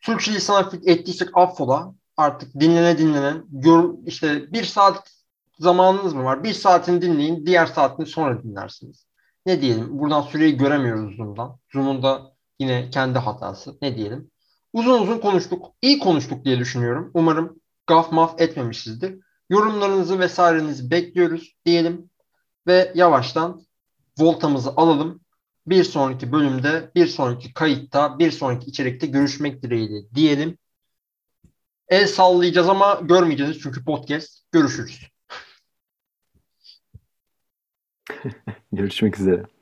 sürçülisan ettiysek affola. Artık dinlene dinlenen gör, işte bir saat zamanınız mı var? Bir saatini dinleyin, diğer saatini sonra dinlersiniz. Ne diyelim? Buradan süreyi göremiyoruz Zoom'dan. Zoom'un da yine kendi hatası. Ne diyelim? Uzun uzun konuştuk. İyi konuştuk diye düşünüyorum. Umarım gaf maf etmemişizdir. Yorumlarınızı vesairenizi bekliyoruz diyelim. Ve yavaştan voltamızı alalım. Bir sonraki bölümde, bir sonraki kayıtta, bir sonraki içerikte görüşmek dileğiyle diyelim. El sallayacağız ama görmeyeceğiz çünkü podcast. Görüşürüz. [LAUGHS] Görüşmek üzere.